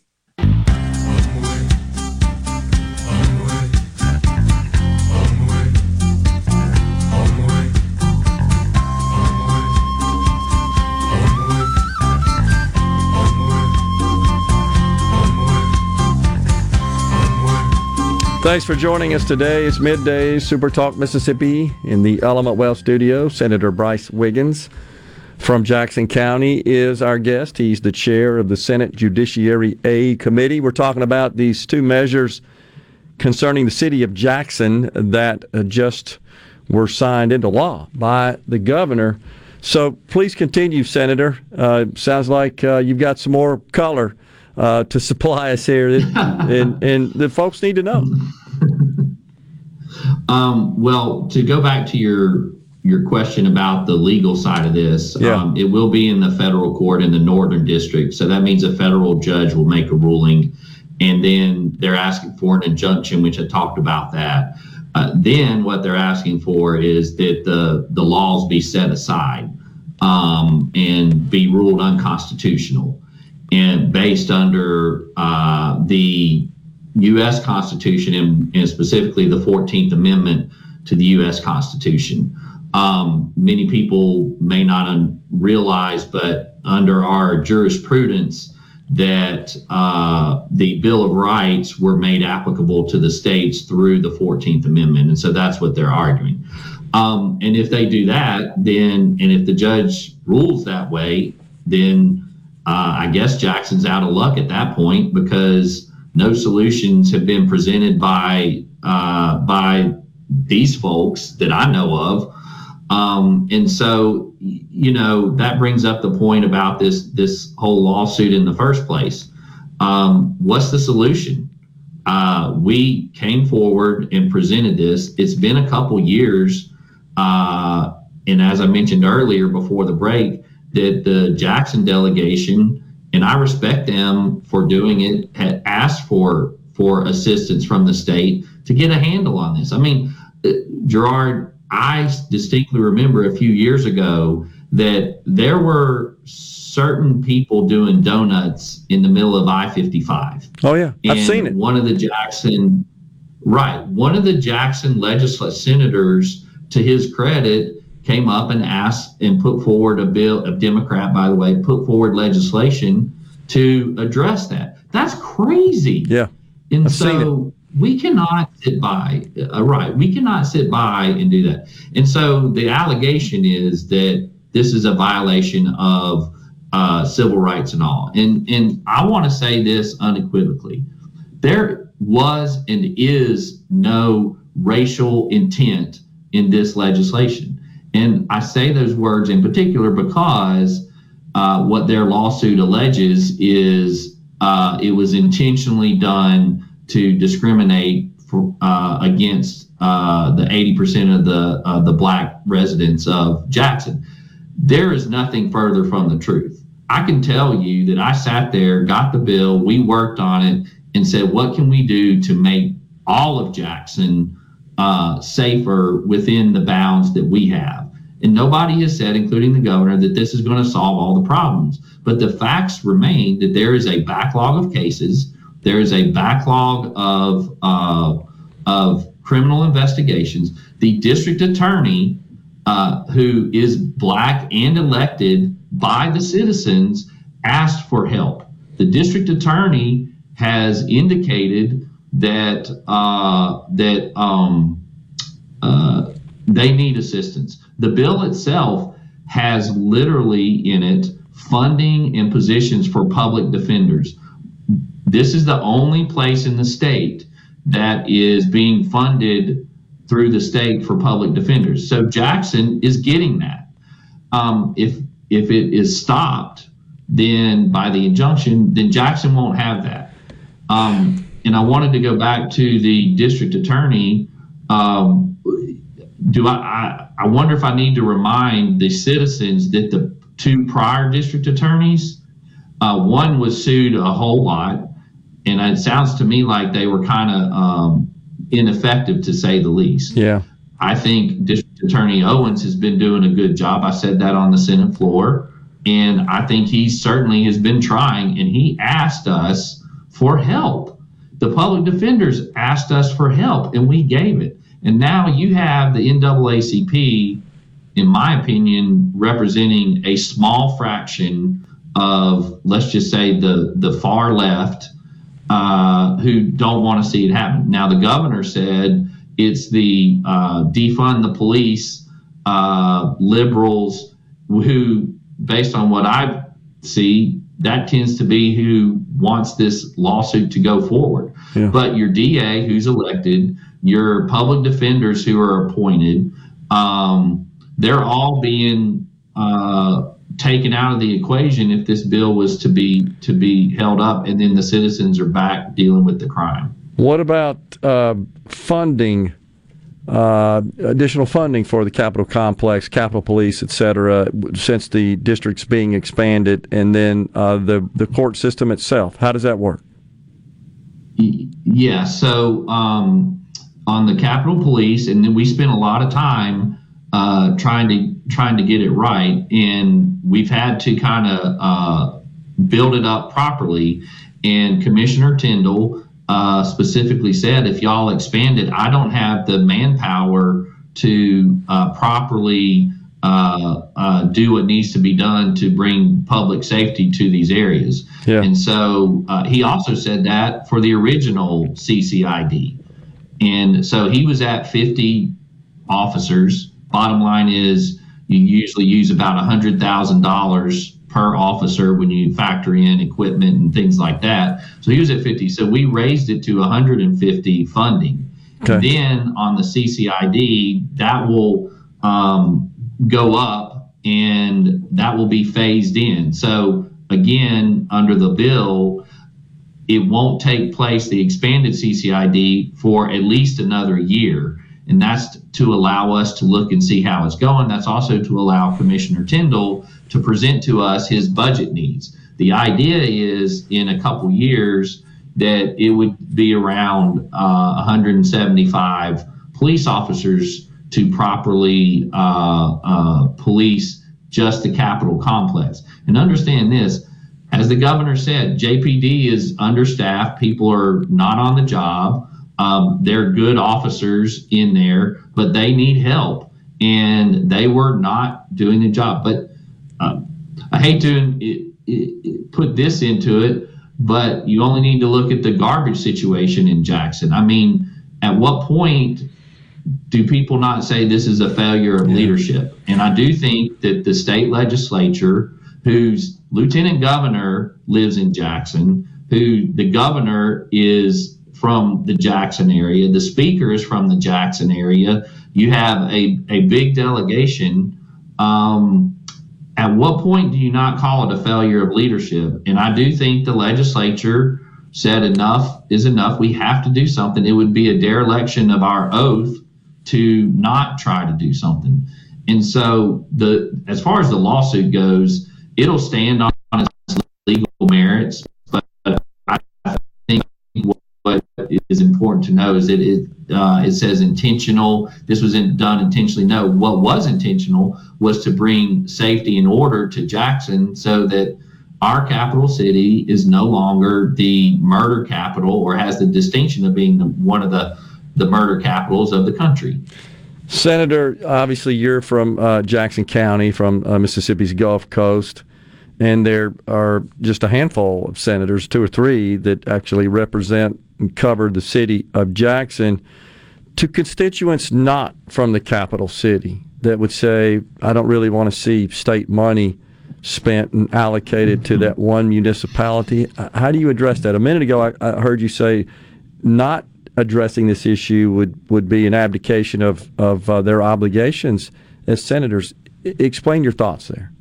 Speaker 4: Thanks for joining us today. It's midday Super Talk Mississippi in the Element Wealth studio. Senator Brice Wiggins from Jackson County is our guest. He's the chair of the Senate Judiciary A Committee. We're talking about these two measures concerning the city of Jackson that uh, just were signed into law by the governor. So please continue, Senator. Uh, sounds like uh, you've got some more color uh, to supply us here, and, and the folks need to know.
Speaker 11: Um, well, to go back to your your question about the legal side of this,
Speaker 4: Yeah.
Speaker 11: um, it will be in the federal court in the Northern District. So that means a federal judge will make a ruling, and then they're asking for an injunction, which I talked about that. Uh, then what they're asking for is that the the laws be set aside um, and be ruled unconstitutional and based under uh, the U.S. Constitution and, and specifically the 14th Amendment to the U.S. Constitution. Um, many people may not un- realize, but under our jurisprudence, that uh, the Bill of Rights were made applicable to the states through the 14th Amendment. And so that's what they're arguing. Um, and if they do that, then, and if the judge rules that way, then uh, I guess Jackson's out of luck at that point because no solutions have been presented by uh, by these folks that I know of. Um, and so, you know, that brings up the point about this this whole lawsuit in the first place. Um, what's the solution? Uh, we came forward and presented this. It's been a couple years, uh, and as I mentioned earlier before the break, that the Jackson delegation, and I respect them for doing it, had asked for for assistance from the state to get a handle on this. I mean, uh, Gerard, I distinctly remember a few years ago that there were certain people doing donuts in the middle of I 55.
Speaker 4: Oh yeah, I've
Speaker 11: And
Speaker 4: seen it.
Speaker 11: One of the Jackson, right? One of the Jackson legislative senators, to his credit, came up and asked and put forward a bill, a Democrat, by the way, put forward legislation to address that. That's crazy.
Speaker 4: Yeah,
Speaker 11: And
Speaker 4: I've
Speaker 11: so we cannot sit by, uh, right? We cannot sit by and do that. And so the allegation is that this is a violation of uh, civil rights and all. And and I want to say this unequivocally: there was and is no racial intent in this legislation. And I say those words in particular because uh, what their lawsuit alleges is uh, it was intentionally done to discriminate for, uh, against uh, the 80% of the the black residents of Jackson. There is nothing further from the truth. I can tell you that I sat there, got the bill, we worked on it, and said, what can we do to make all of Jackson uh, safer within the bounds that we have? And nobody has said, including the governor, that this is going to solve all the problems. But the facts remain that there is a backlog of cases, there is a backlog of uh, of criminal investigations. The district attorney, uh, who is black and elected by the citizens, asked for help. The district attorney has indicated that uh, that um, uh, they need assistance. The bill itself has literally in it funding and positions for public defenders. This is the only place in the state that is being funded through the state for public defenders. So Jackson is getting that. Um, if if it is stopped, then by the injunction, then Jackson won't have that. Um, and I wanted to go back to the district attorney. Um, do I, I? I wonder if I need to remind the citizens that the two prior district attorneys, uh, one was sued a whole lot, and it sounds to me like they were kind of um, ineffective to say the least.
Speaker 4: Yeah.
Speaker 11: I think District Attorney Owens has been doing a good job. I said that on the Senate floor. And I think he certainly has been trying, and he asked us for help. The public defenders asked us for help, and we gave it. And now you have the NAACP, in my opinion, representing a small fraction of, let's just say, the, the far left uh, who don't want to see it happen. Now, the governor said it's the uh, defund the police uh, liberals who, based on what I see, that tends to be who wants this lawsuit to go forward.
Speaker 4: Yeah.
Speaker 11: But your DA, who's elected, your public defenders who are appointed, um, they're all being uh, taken out of the equation if this bill was to be to be held up, and then the citizens are back dealing with the crime.
Speaker 4: What about uh, funding uh, additional funding for the Capitol complex, Capitol Police, et cetera, since the district's being expanded, and then uh, the the court system itself. How does that work?
Speaker 11: Yeah. So um, on the Capitol Police, and then we spent a lot of time uh, trying to trying to get it right, and we've had to kind of uh, build it up properly. And Commissioner Tindell uh, specifically said, if y'all expand it, I don't have the manpower to uh, properly uh, uh, do what needs to be done to bring public safety to these areas.
Speaker 4: Yeah.
Speaker 11: And so uh, he also said that for the original CCID. And so he was at 50 officers. Bottom line is you usually use about $100,000 per officer when you factor in equipment and things like that. So he was at 50. So we raised it to 150 funding.
Speaker 4: Okay.
Speaker 11: Then on the CCID, that will um, go up and that will be phased in. So again, under the bill, it won't take place, the expanded CCID, for at least another year. And that's to allow us to look and see how it's going. That's also to allow Commissioner Tindell to present to us his budget needs. The idea is in a couple years that it would be around uh, 175 police officers to properly uh, uh, police just the Capitol complex. And understand this as the governor said, JPD is understaffed. People are not on the job. Um, they're good officers in there, but they need help, and they were not doing the job. But um, I hate to it, it, put this into it, but you only need to look at the garbage situation in Jackson. I mean, at what point do people not say this is a failure of leadership? And I do think that the state legislature, whose lieutenant governor lives in Jackson, who the governor is from the Jackson area, the speaker is from the Jackson area, you have a, a big delegation. Um, at what point do you not call it a failure of leadership? And I do think the legislature said enough is enough. We have to do something. It would be a dereliction of our oath to not try to do something. And so the as far as the lawsuit goes, it'll stand on its legal merits. But I think what is important to know is that it uh, it says intentional. This was in, done intentionally. No, what was intentional was to bring safety and order to Jackson, so that our capital city is no longer the murder capital or has the distinction of being the, one of the the murder capitals of the country.
Speaker 4: Senator, obviously you're from uh, Jackson County, from uh, Mississippi's Gulf Coast, and there are just a handful of senators, two or three, that actually represent and cover the city of Jackson. To constituents not from the capital city that would say, I don't really want to see state money spent and allocated to that one municipality. Uh, How do you address that? A minute ago, I, I heard you say not addressing this issue would, would be an abdication of, of uh, their obligations as senators. I- explain your thoughts there.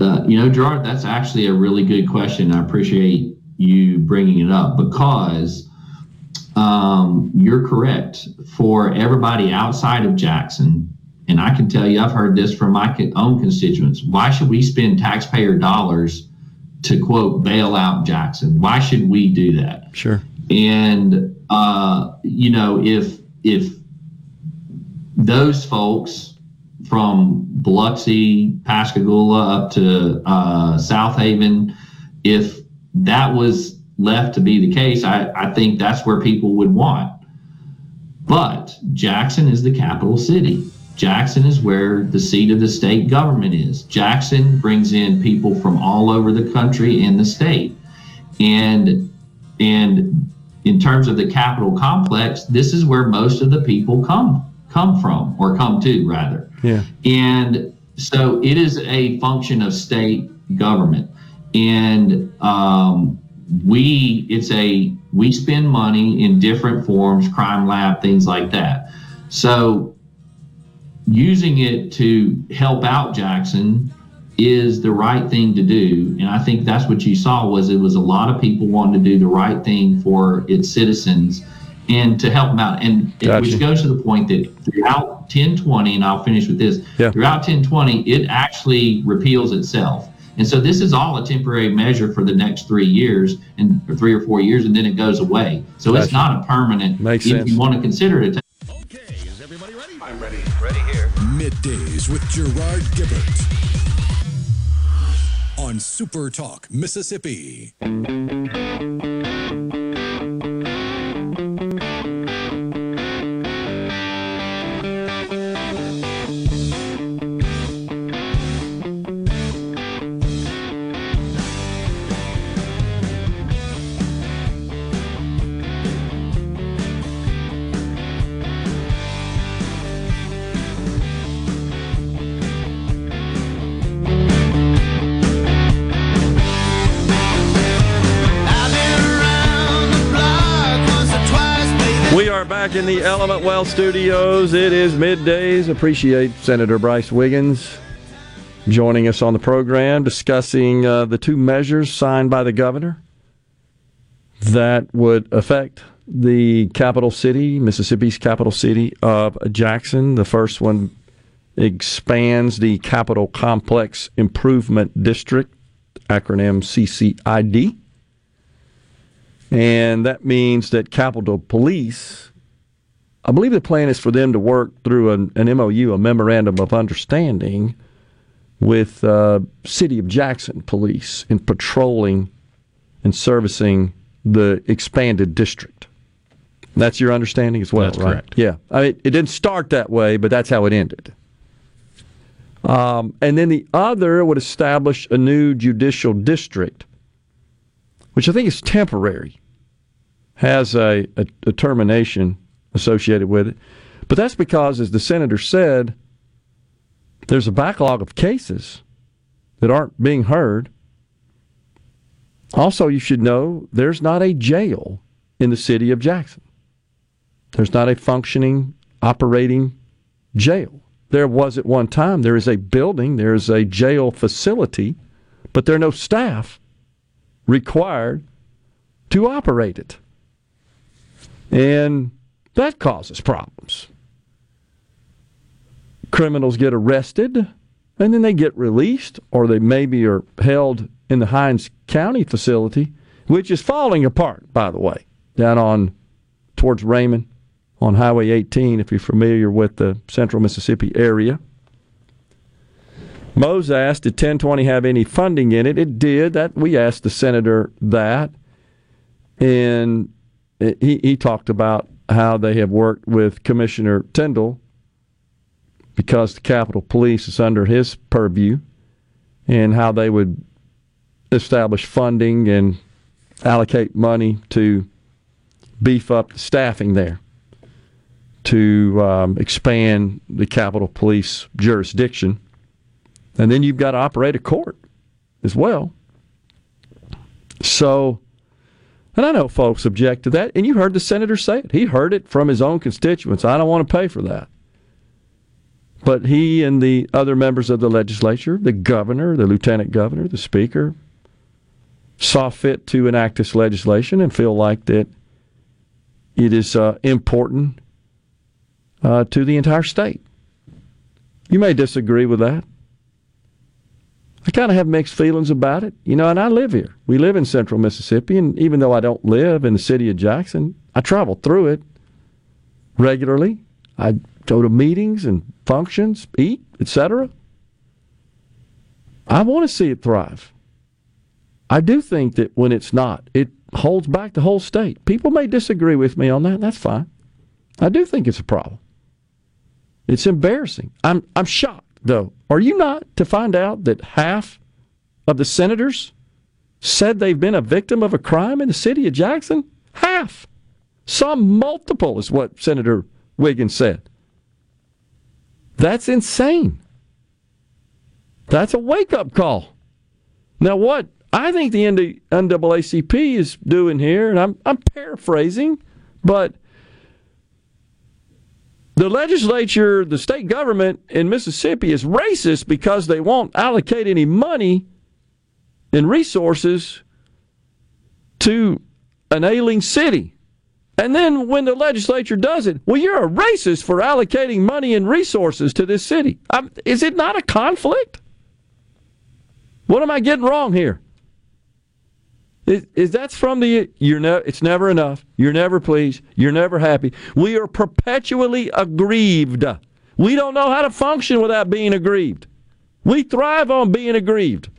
Speaker 11: Uh, you know, Gerard, that's actually a really good question. I appreciate you bringing it up because um, you're correct. For everybody outside of Jackson, and I can tell you, I've heard this from my own constituents. Why should we spend taxpayer dollars to quote bail out Jackson? Why should we do that?
Speaker 4: Sure.
Speaker 11: And uh, you know, if if those folks from Biloxi, Pascagoula up to uh, Southaven, if that was left to be the case, I, I think that's where people would want. But Jackson is the capital city. Jackson is where the seat of the state government is. Jackson brings in people from all over the country and the state. And and in terms of the capital complex, this is where most of the people come come from or come to rather.
Speaker 4: Yeah.
Speaker 11: And so it is a function of state government. And um, we, it's a, we spend money in different forms, crime lab, things like that. So using it to help out Jackson is the right thing to do. And I think that's what you saw was it was a lot of people wanting to do the right thing for its citizens. And to help them out. And it,
Speaker 4: Gotcha.
Speaker 11: which goes to the point that throughout 1020, and I'll finish with this.
Speaker 4: Yeah.
Speaker 11: Throughout 1020, it actually repeals itself. And so this is all a temporary measure for the next three years and or three or four years, and then it goes away. So it's not a permanent.
Speaker 4: Makes
Speaker 11: if
Speaker 4: sense.
Speaker 11: you want to consider it. a
Speaker 1: Okay, is everybody ready?
Speaker 7: I'm ready. Ready here.
Speaker 5: Middays with Gerard Gibert on Super Talk, Mississippi.
Speaker 4: Back in the Element Wealth studios. It is middays. Appreciate Senator Brice Wiggins joining us on the program discussing uh, the two measures signed by the governor that would affect the capital city, Mississippi's capital city of Jackson. The first one expands the Capitol Complex Improvement District, acronym CCID. And that means that Capitol Police, I believe the plan is for them to work through an, an MOU, a memorandum of understanding, with uh, City of Jackson Police in patrolling and servicing the expanded district. That's your understanding as well,
Speaker 3: That's
Speaker 4: right?
Speaker 3: correct.
Speaker 4: Yeah. I mean, it didn't start that way, but that's how it ended. Um, and then the other would establish a new judicial district, which I think is temporary, has a, a, a termination associated with it. But that's because, as the senator said, there's a backlog of cases that aren't being heard. Also, you should know there's not a jail in the city of Jackson. There's not a functioning, operating jail. There was at one time. There is a building, there is a jail facility, but there are no staff required to operate it. And that causes problems. Criminals get arrested and then they get released, or they maybe are held in the Hinds County facility, which is falling apart, by the way, down on towards Raymond on Highway 18, if you're familiar with the central Mississippi area. Mose asked, did 1020 have any funding in it? It did. That we asked the senator that, and he he talked about how they have worked with Commissioner Tindell because the Capitol Police is under his purview, and how they would establish funding and allocate money to beef up the staffing there to um, expand the Capitol Police jurisdiction. And then you've got to operate a court as well. So, and I know folks object to that, and you heard the senator say it. He heard it from his own constituents. I don't want to pay for that. But he and the other members of the legislature, the governor, the lieutenant governor, the speaker, saw fit to enact this legislation and feel like that it is uh, important uh, to the entire state. You may disagree with that. I kind of have mixed feelings about it, you know, and I live here. We live in central Mississippi, and even though I don't live in the city of Jackson, I travel through it regularly. I go to meetings and functions, eat, etc. I want to see it thrive. I do think that when it's not, it holds back the whole state. People may disagree with me on that. That's fine. I do think it's a problem. It's embarrassing. I'm I'm shocked though. Are you not to find out that half of the senators said they've been a victim of a crime in the city of Jackson? Half. Some multiple is what Senator Wiggins said. That's insane. That's a wake up call. Now, what I think the NAACP is doing here, and I'm, I'm paraphrasing, but the legislature, the state government in Mississippi is racist because they won't allocate any money and resources to an ailing city And then when the legislature does it, well, you're a racist for allocating money and resources to this city. I'm, is it not a conflict? What am I getting wrong here? Is, is from the you're ne- it's never enough. You're never pleased. You're never happy. We are perpetually aggrieved. We don't know how to function without being aggrieved. We thrive on being aggrieved.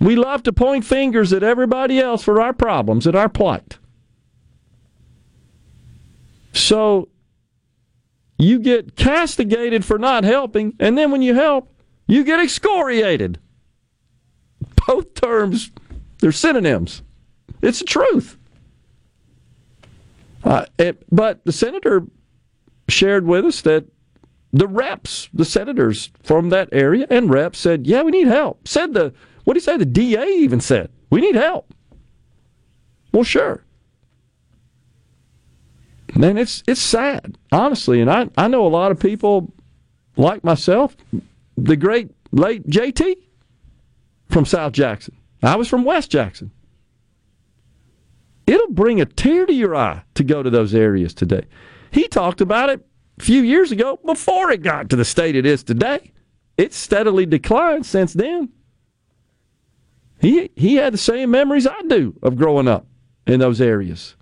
Speaker 4: We love to point fingers at everybody else for our problems at our plight. So you get castigated for not helping, and then when you help, you get excoriated. Both terms, they're synonyms. It's the truth. Uh, it, but the senator shared with us that the reps, the senators from that area and reps said, "Yeah, we need help." Said the what did he say? The DA even said, "We need help." Well, sure. Man, it's it's sad, honestly, and I I know a lot of people like myself, the great late JT from South Jackson. I was from West Jackson. It'll bring a tear to your eye to go to those areas today. He talked about it a few years ago before it got to the state it is today. It's steadily declined since then. He he had the same memories I do of growing up in those areas.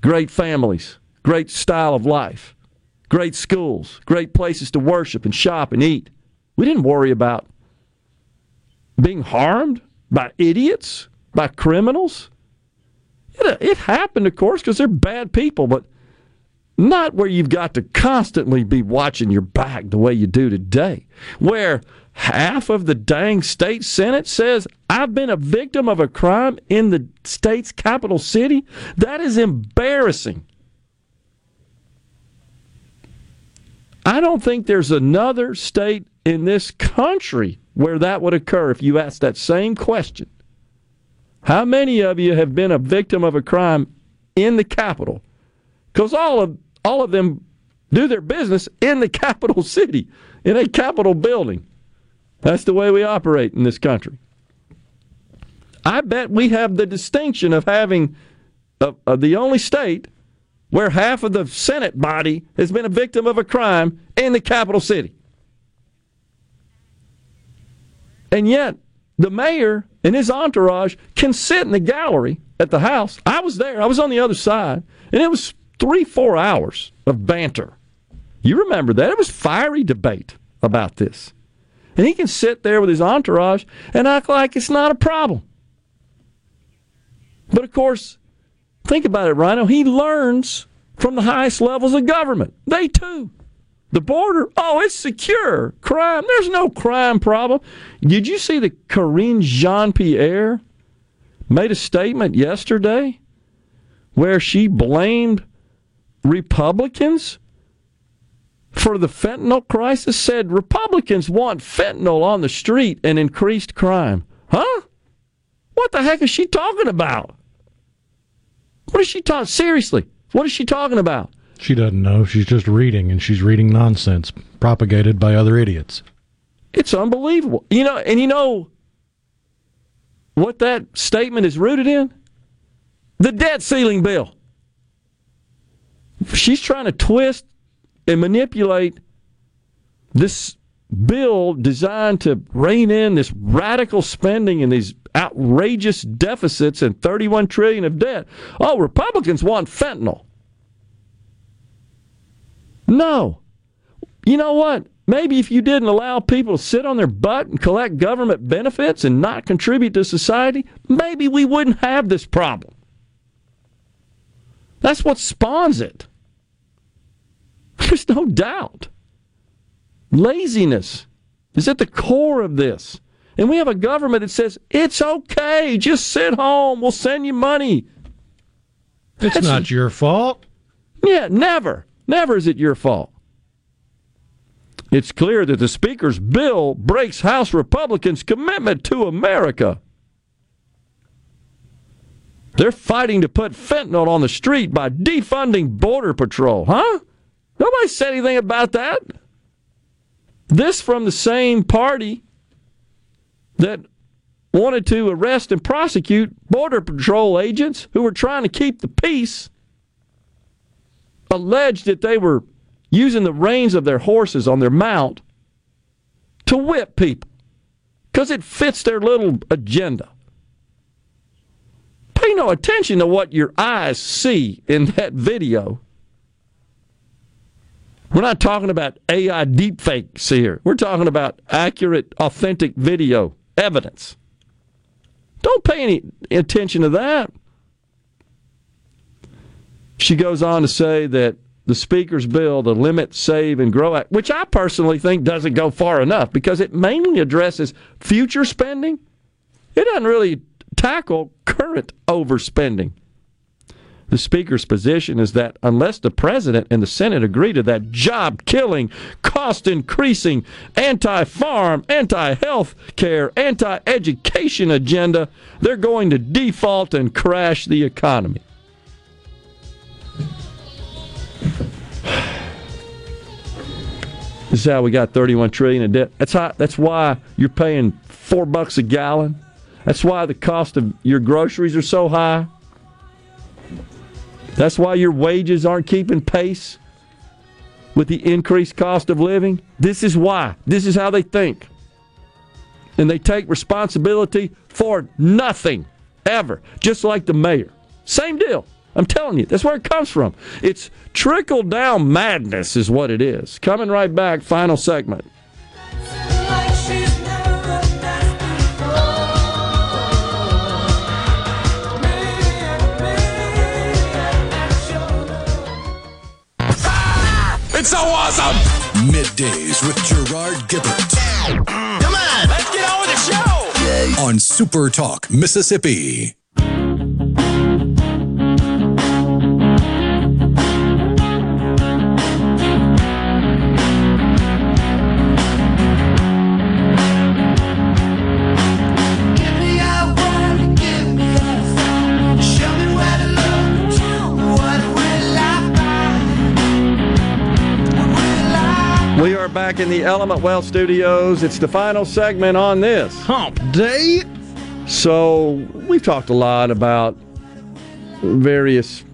Speaker 4: Great families, great style of life, great schools, great places to worship and shop and eat. We didn't worry about being harmed by idiots, by criminals. It, it happened, of course, because they're bad people, but not where you've got to constantly be watching your back the way you do today, where half of the dang state senate says I've been a victim of a crime in the state's capital city. That is embarrassing. I don't think there's another state in this country where that would occur if you asked that same question. How many of you have been a victim of a crime in the capital? Because all of all of them do their business in the capital city, in a capital building. That's the way we operate in this country. I bet we have the distinction of having of, of the only state where half of the Senate body has been a victim of a crime in the capital city. And yet, the mayor and his entourage can sit in the gallery at the House. I was there, I was on the other side, and it was three, four hours of banter. You remember that? It was fiery debate about this. And he can sit there with his entourage and act like it's not a problem. But of course, think about it, Rhino. He learns from the highest levels of government. They too. The border, oh, it's secure. Crime, there's no crime problem. Did you see that Karine Jean Pierre made a statement yesterday where she blamed Republicans for the fentanyl crisis? Said Republicans want fentanyl on the street and increased crime. Huh? What the heck is she talking about? What is she talking? Seriously, what is she talking about?
Speaker 3: She doesn't know. She's just reading, and she's reading nonsense propagated by other idiots.
Speaker 4: It's unbelievable. You know, and you know what that statement is rooted in? The debt ceiling bill. She's trying to twist and manipulate this bill designed to rein in this radical spending and these outrageous deficits and 31 trillion of debt. Oh, Republicans want fentanyl. No. You know what? Maybe if you didn't allow people to sit on their butt and collect government benefits and not contribute to society, maybe we wouldn't have this problem. That's what spawns it. There's no doubt. Laziness is at the core of this. And we have a government that says, it's okay, just sit home, we'll send you money.
Speaker 3: It's
Speaker 4: That's-
Speaker 3: not your fault.
Speaker 4: Yeah, never. Never is it your fault. It's clear that the Speaker's bill breaks House Republicans' commitment to America. They're fighting to put fentanyl on the street by defunding Border Patrol, huh? Nobody said anything about that. This from the same party that wanted to arrest and prosecute Border Patrol agents who were trying to keep the peace, alleged that they were using the reins of their horses on their mount to whip people because it fits their little agenda. Pay no attention to what your eyes see in that video. We're not talking about AI deepfakes here. We're talking about accurate, authentic video evidence. Don't pay any attention to that. She goes on to say that the Speaker's bill, the Limit, Save, and Grow Act, which I personally think doesn't go far enough because it mainly addresses future spending. It doesn't really tackle current overspending. The Speaker's position is that unless the President and the Senate agree to that job killing, cost increasing, anti farm, anti health care, anti education agenda, they're going to default and crash the economy. This is how we got 31 trillion in debt. That's how, that's why you're paying four bucks a gallon. That's why the cost of your groceries are so high. That's why your wages aren't keeping pace with the increased cost of living. This is why. This is how they think. And they take responsibility for nothing ever, just like the mayor. Same deal. I'm telling you, that's where it comes from. It's trickle down madness, is what it is. Coming right back, final segment.
Speaker 5: It's so awesome! Middays with Gerard Gibert.
Speaker 7: Come on, let's get on with the show.
Speaker 5: On Super Talk, Mississippi.
Speaker 4: Back in the Element Wealth studios. It's the final segment on this.
Speaker 3: Hump day.
Speaker 4: So, we've talked a lot about various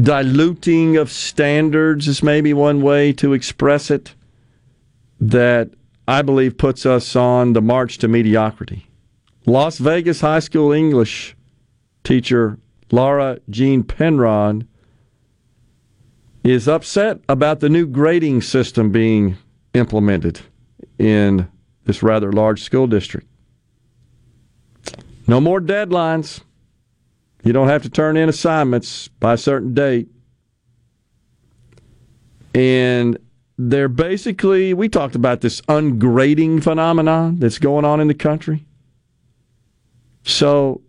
Speaker 4: diluting of standards, is maybe one way to express it, that I believe puts us on the march to mediocrity. Las Vegas High School English teacher Laura Jeanne Penrod is upset about the new grading system being implemented in this rather large school district. No more deadlines. You don't have to turn in assignments by a certain date. And they're basically, we talked about this ungrading phenomenon that's going on in the country. So,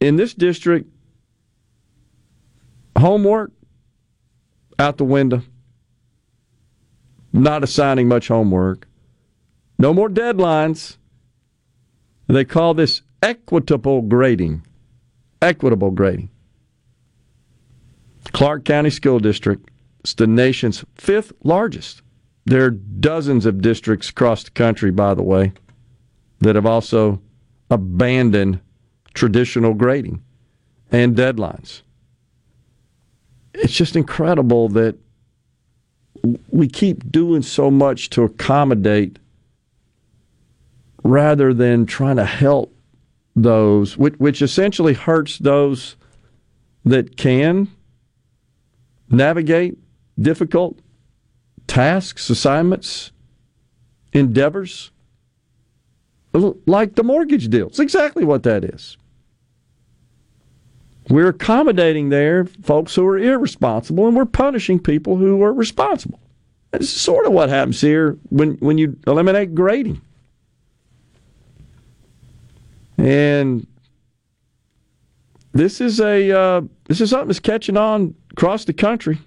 Speaker 4: in this district, homework out the window, not assigning much homework, no more deadlines. They call this equitable grading. Equitable grading. Clark County School District is the nation's fifth largest. There are dozens of districts across the country, by the way, that have also abandoned traditional grading and deadlines. It's just incredible that we keep doing so much to accommodate rather than trying to help those, which, which essentially hurts those that can navigate difficult tasks, assignments, endeavors, like the mortgage deal. It's exactly what that is. We're accommodating there folks who are irresponsible, and we're punishing people who are responsible. It's sort of what happens here when, when you eliminate grading. And this is a uh, this is something that's catching on across the country.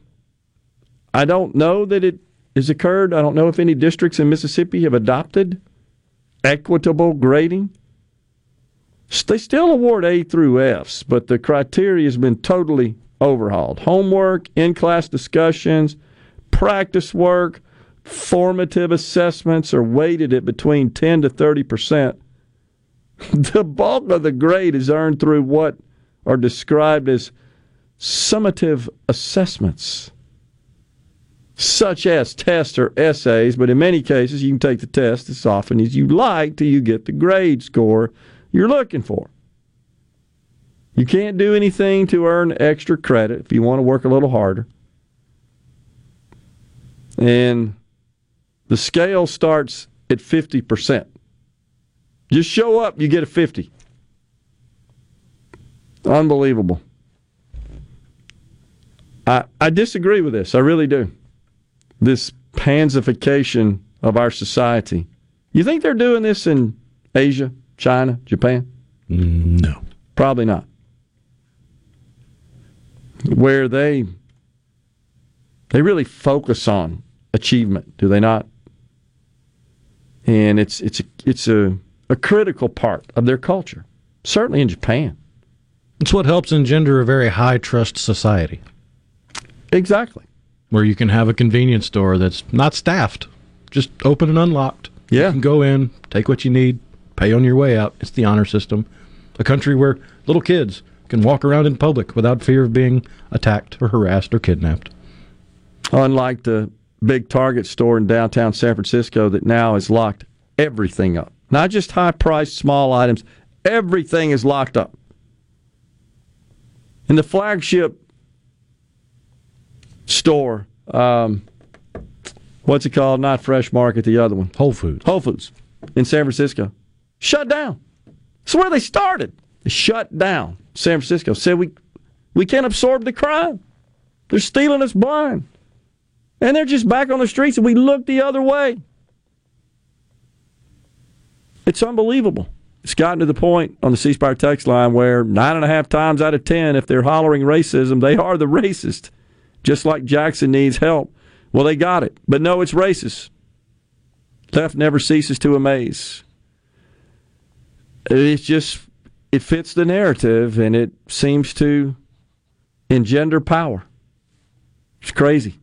Speaker 4: I don't know that it has occurred. I don't know if any districts in Mississippi have adopted equitable grading. They still award A through Fs, but the criteria has been totally overhauled. Homework, in class discussions, practice work, formative assessments are weighted at between 10 to 30 percent The bulk of the grade is earned through what are described as summative assessments, such as tests or essays, but in many cases, you can take the test as often as you like till you get the grade score you're looking for. You can't do anything to earn extra credit if you want to work a little harder. And the scale starts at 50%. Just show up, you get a 50. Unbelievable. I, I disagree with this. I really do. This pansification of our society. You think they're doing this in Asia, China, Japan?
Speaker 3: Mm, no.
Speaker 4: Probably not. Where they they really focus on achievement, do they not? And it's it's a, it's a, a critical part of their culture. Certainly in Japan.
Speaker 3: It's what helps engender a very high trust society.
Speaker 4: Exactly.
Speaker 3: Where you can have a convenience store that's not staffed, just open and unlocked.
Speaker 4: Yeah.
Speaker 3: You can go in, take what you need, pay on your way out. It's the honor system. A country where little kids can walk around in public without fear of being attacked or harassed or kidnapped.
Speaker 4: Unlike the big Target store in downtown San Francisco that now has locked everything up. Not just high priced small items, everything is locked up. In the flagship store, um, what's it called? Not Fresh Market, the other one.
Speaker 3: Whole Foods.
Speaker 4: Whole Foods in San Francisco. Shut down. That's where they started. They shut down San Francisco. Said we we can't absorb the crime. They're stealing us blind. And they're just back on the streets and we look the other way. It's unbelievable. It's gotten to the point on the C Spire text line where nine and a half times out of ten, if they're hollering racism, they are the racist. Just like Jackson needs help. Well, they got it. But no, it's racist. Left never ceases to amaze. It's just, it fits the narrative and it seems to engender power. It's crazy.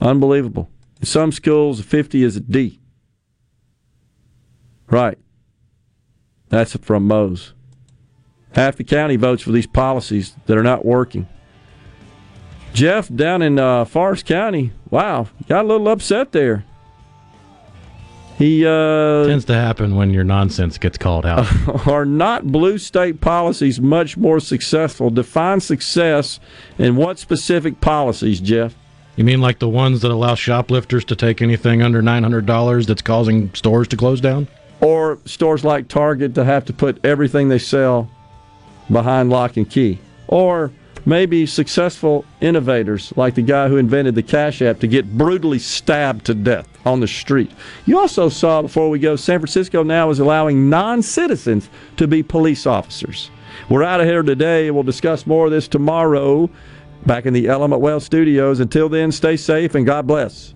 Speaker 4: Unbelievable. In some schools, a 50 is a D. Right. That's from Mose. Half the county votes for these policies that are not working. Jeff down in uh, Forrest County, wow, got a little upset there. He uh,
Speaker 3: Tends to happen when your nonsense gets called out.
Speaker 4: are not blue state policies much more successful? Define success and what specific policies, Jeff?
Speaker 3: You mean like the ones that allow shoplifters to take anything under $900 that's causing stores to close down?
Speaker 4: Or stores like Target to have to put everything they sell behind lock and key? Or maybe successful innovators like the guy who invented the Cash App to get brutally stabbed to death on the street. You also saw before we go, San Francisco now is allowing non citizens to be police officers. We're out of here today. We'll discuss more of this tomorrow back in the Element Wealth studios. Until then, stay safe and God bless.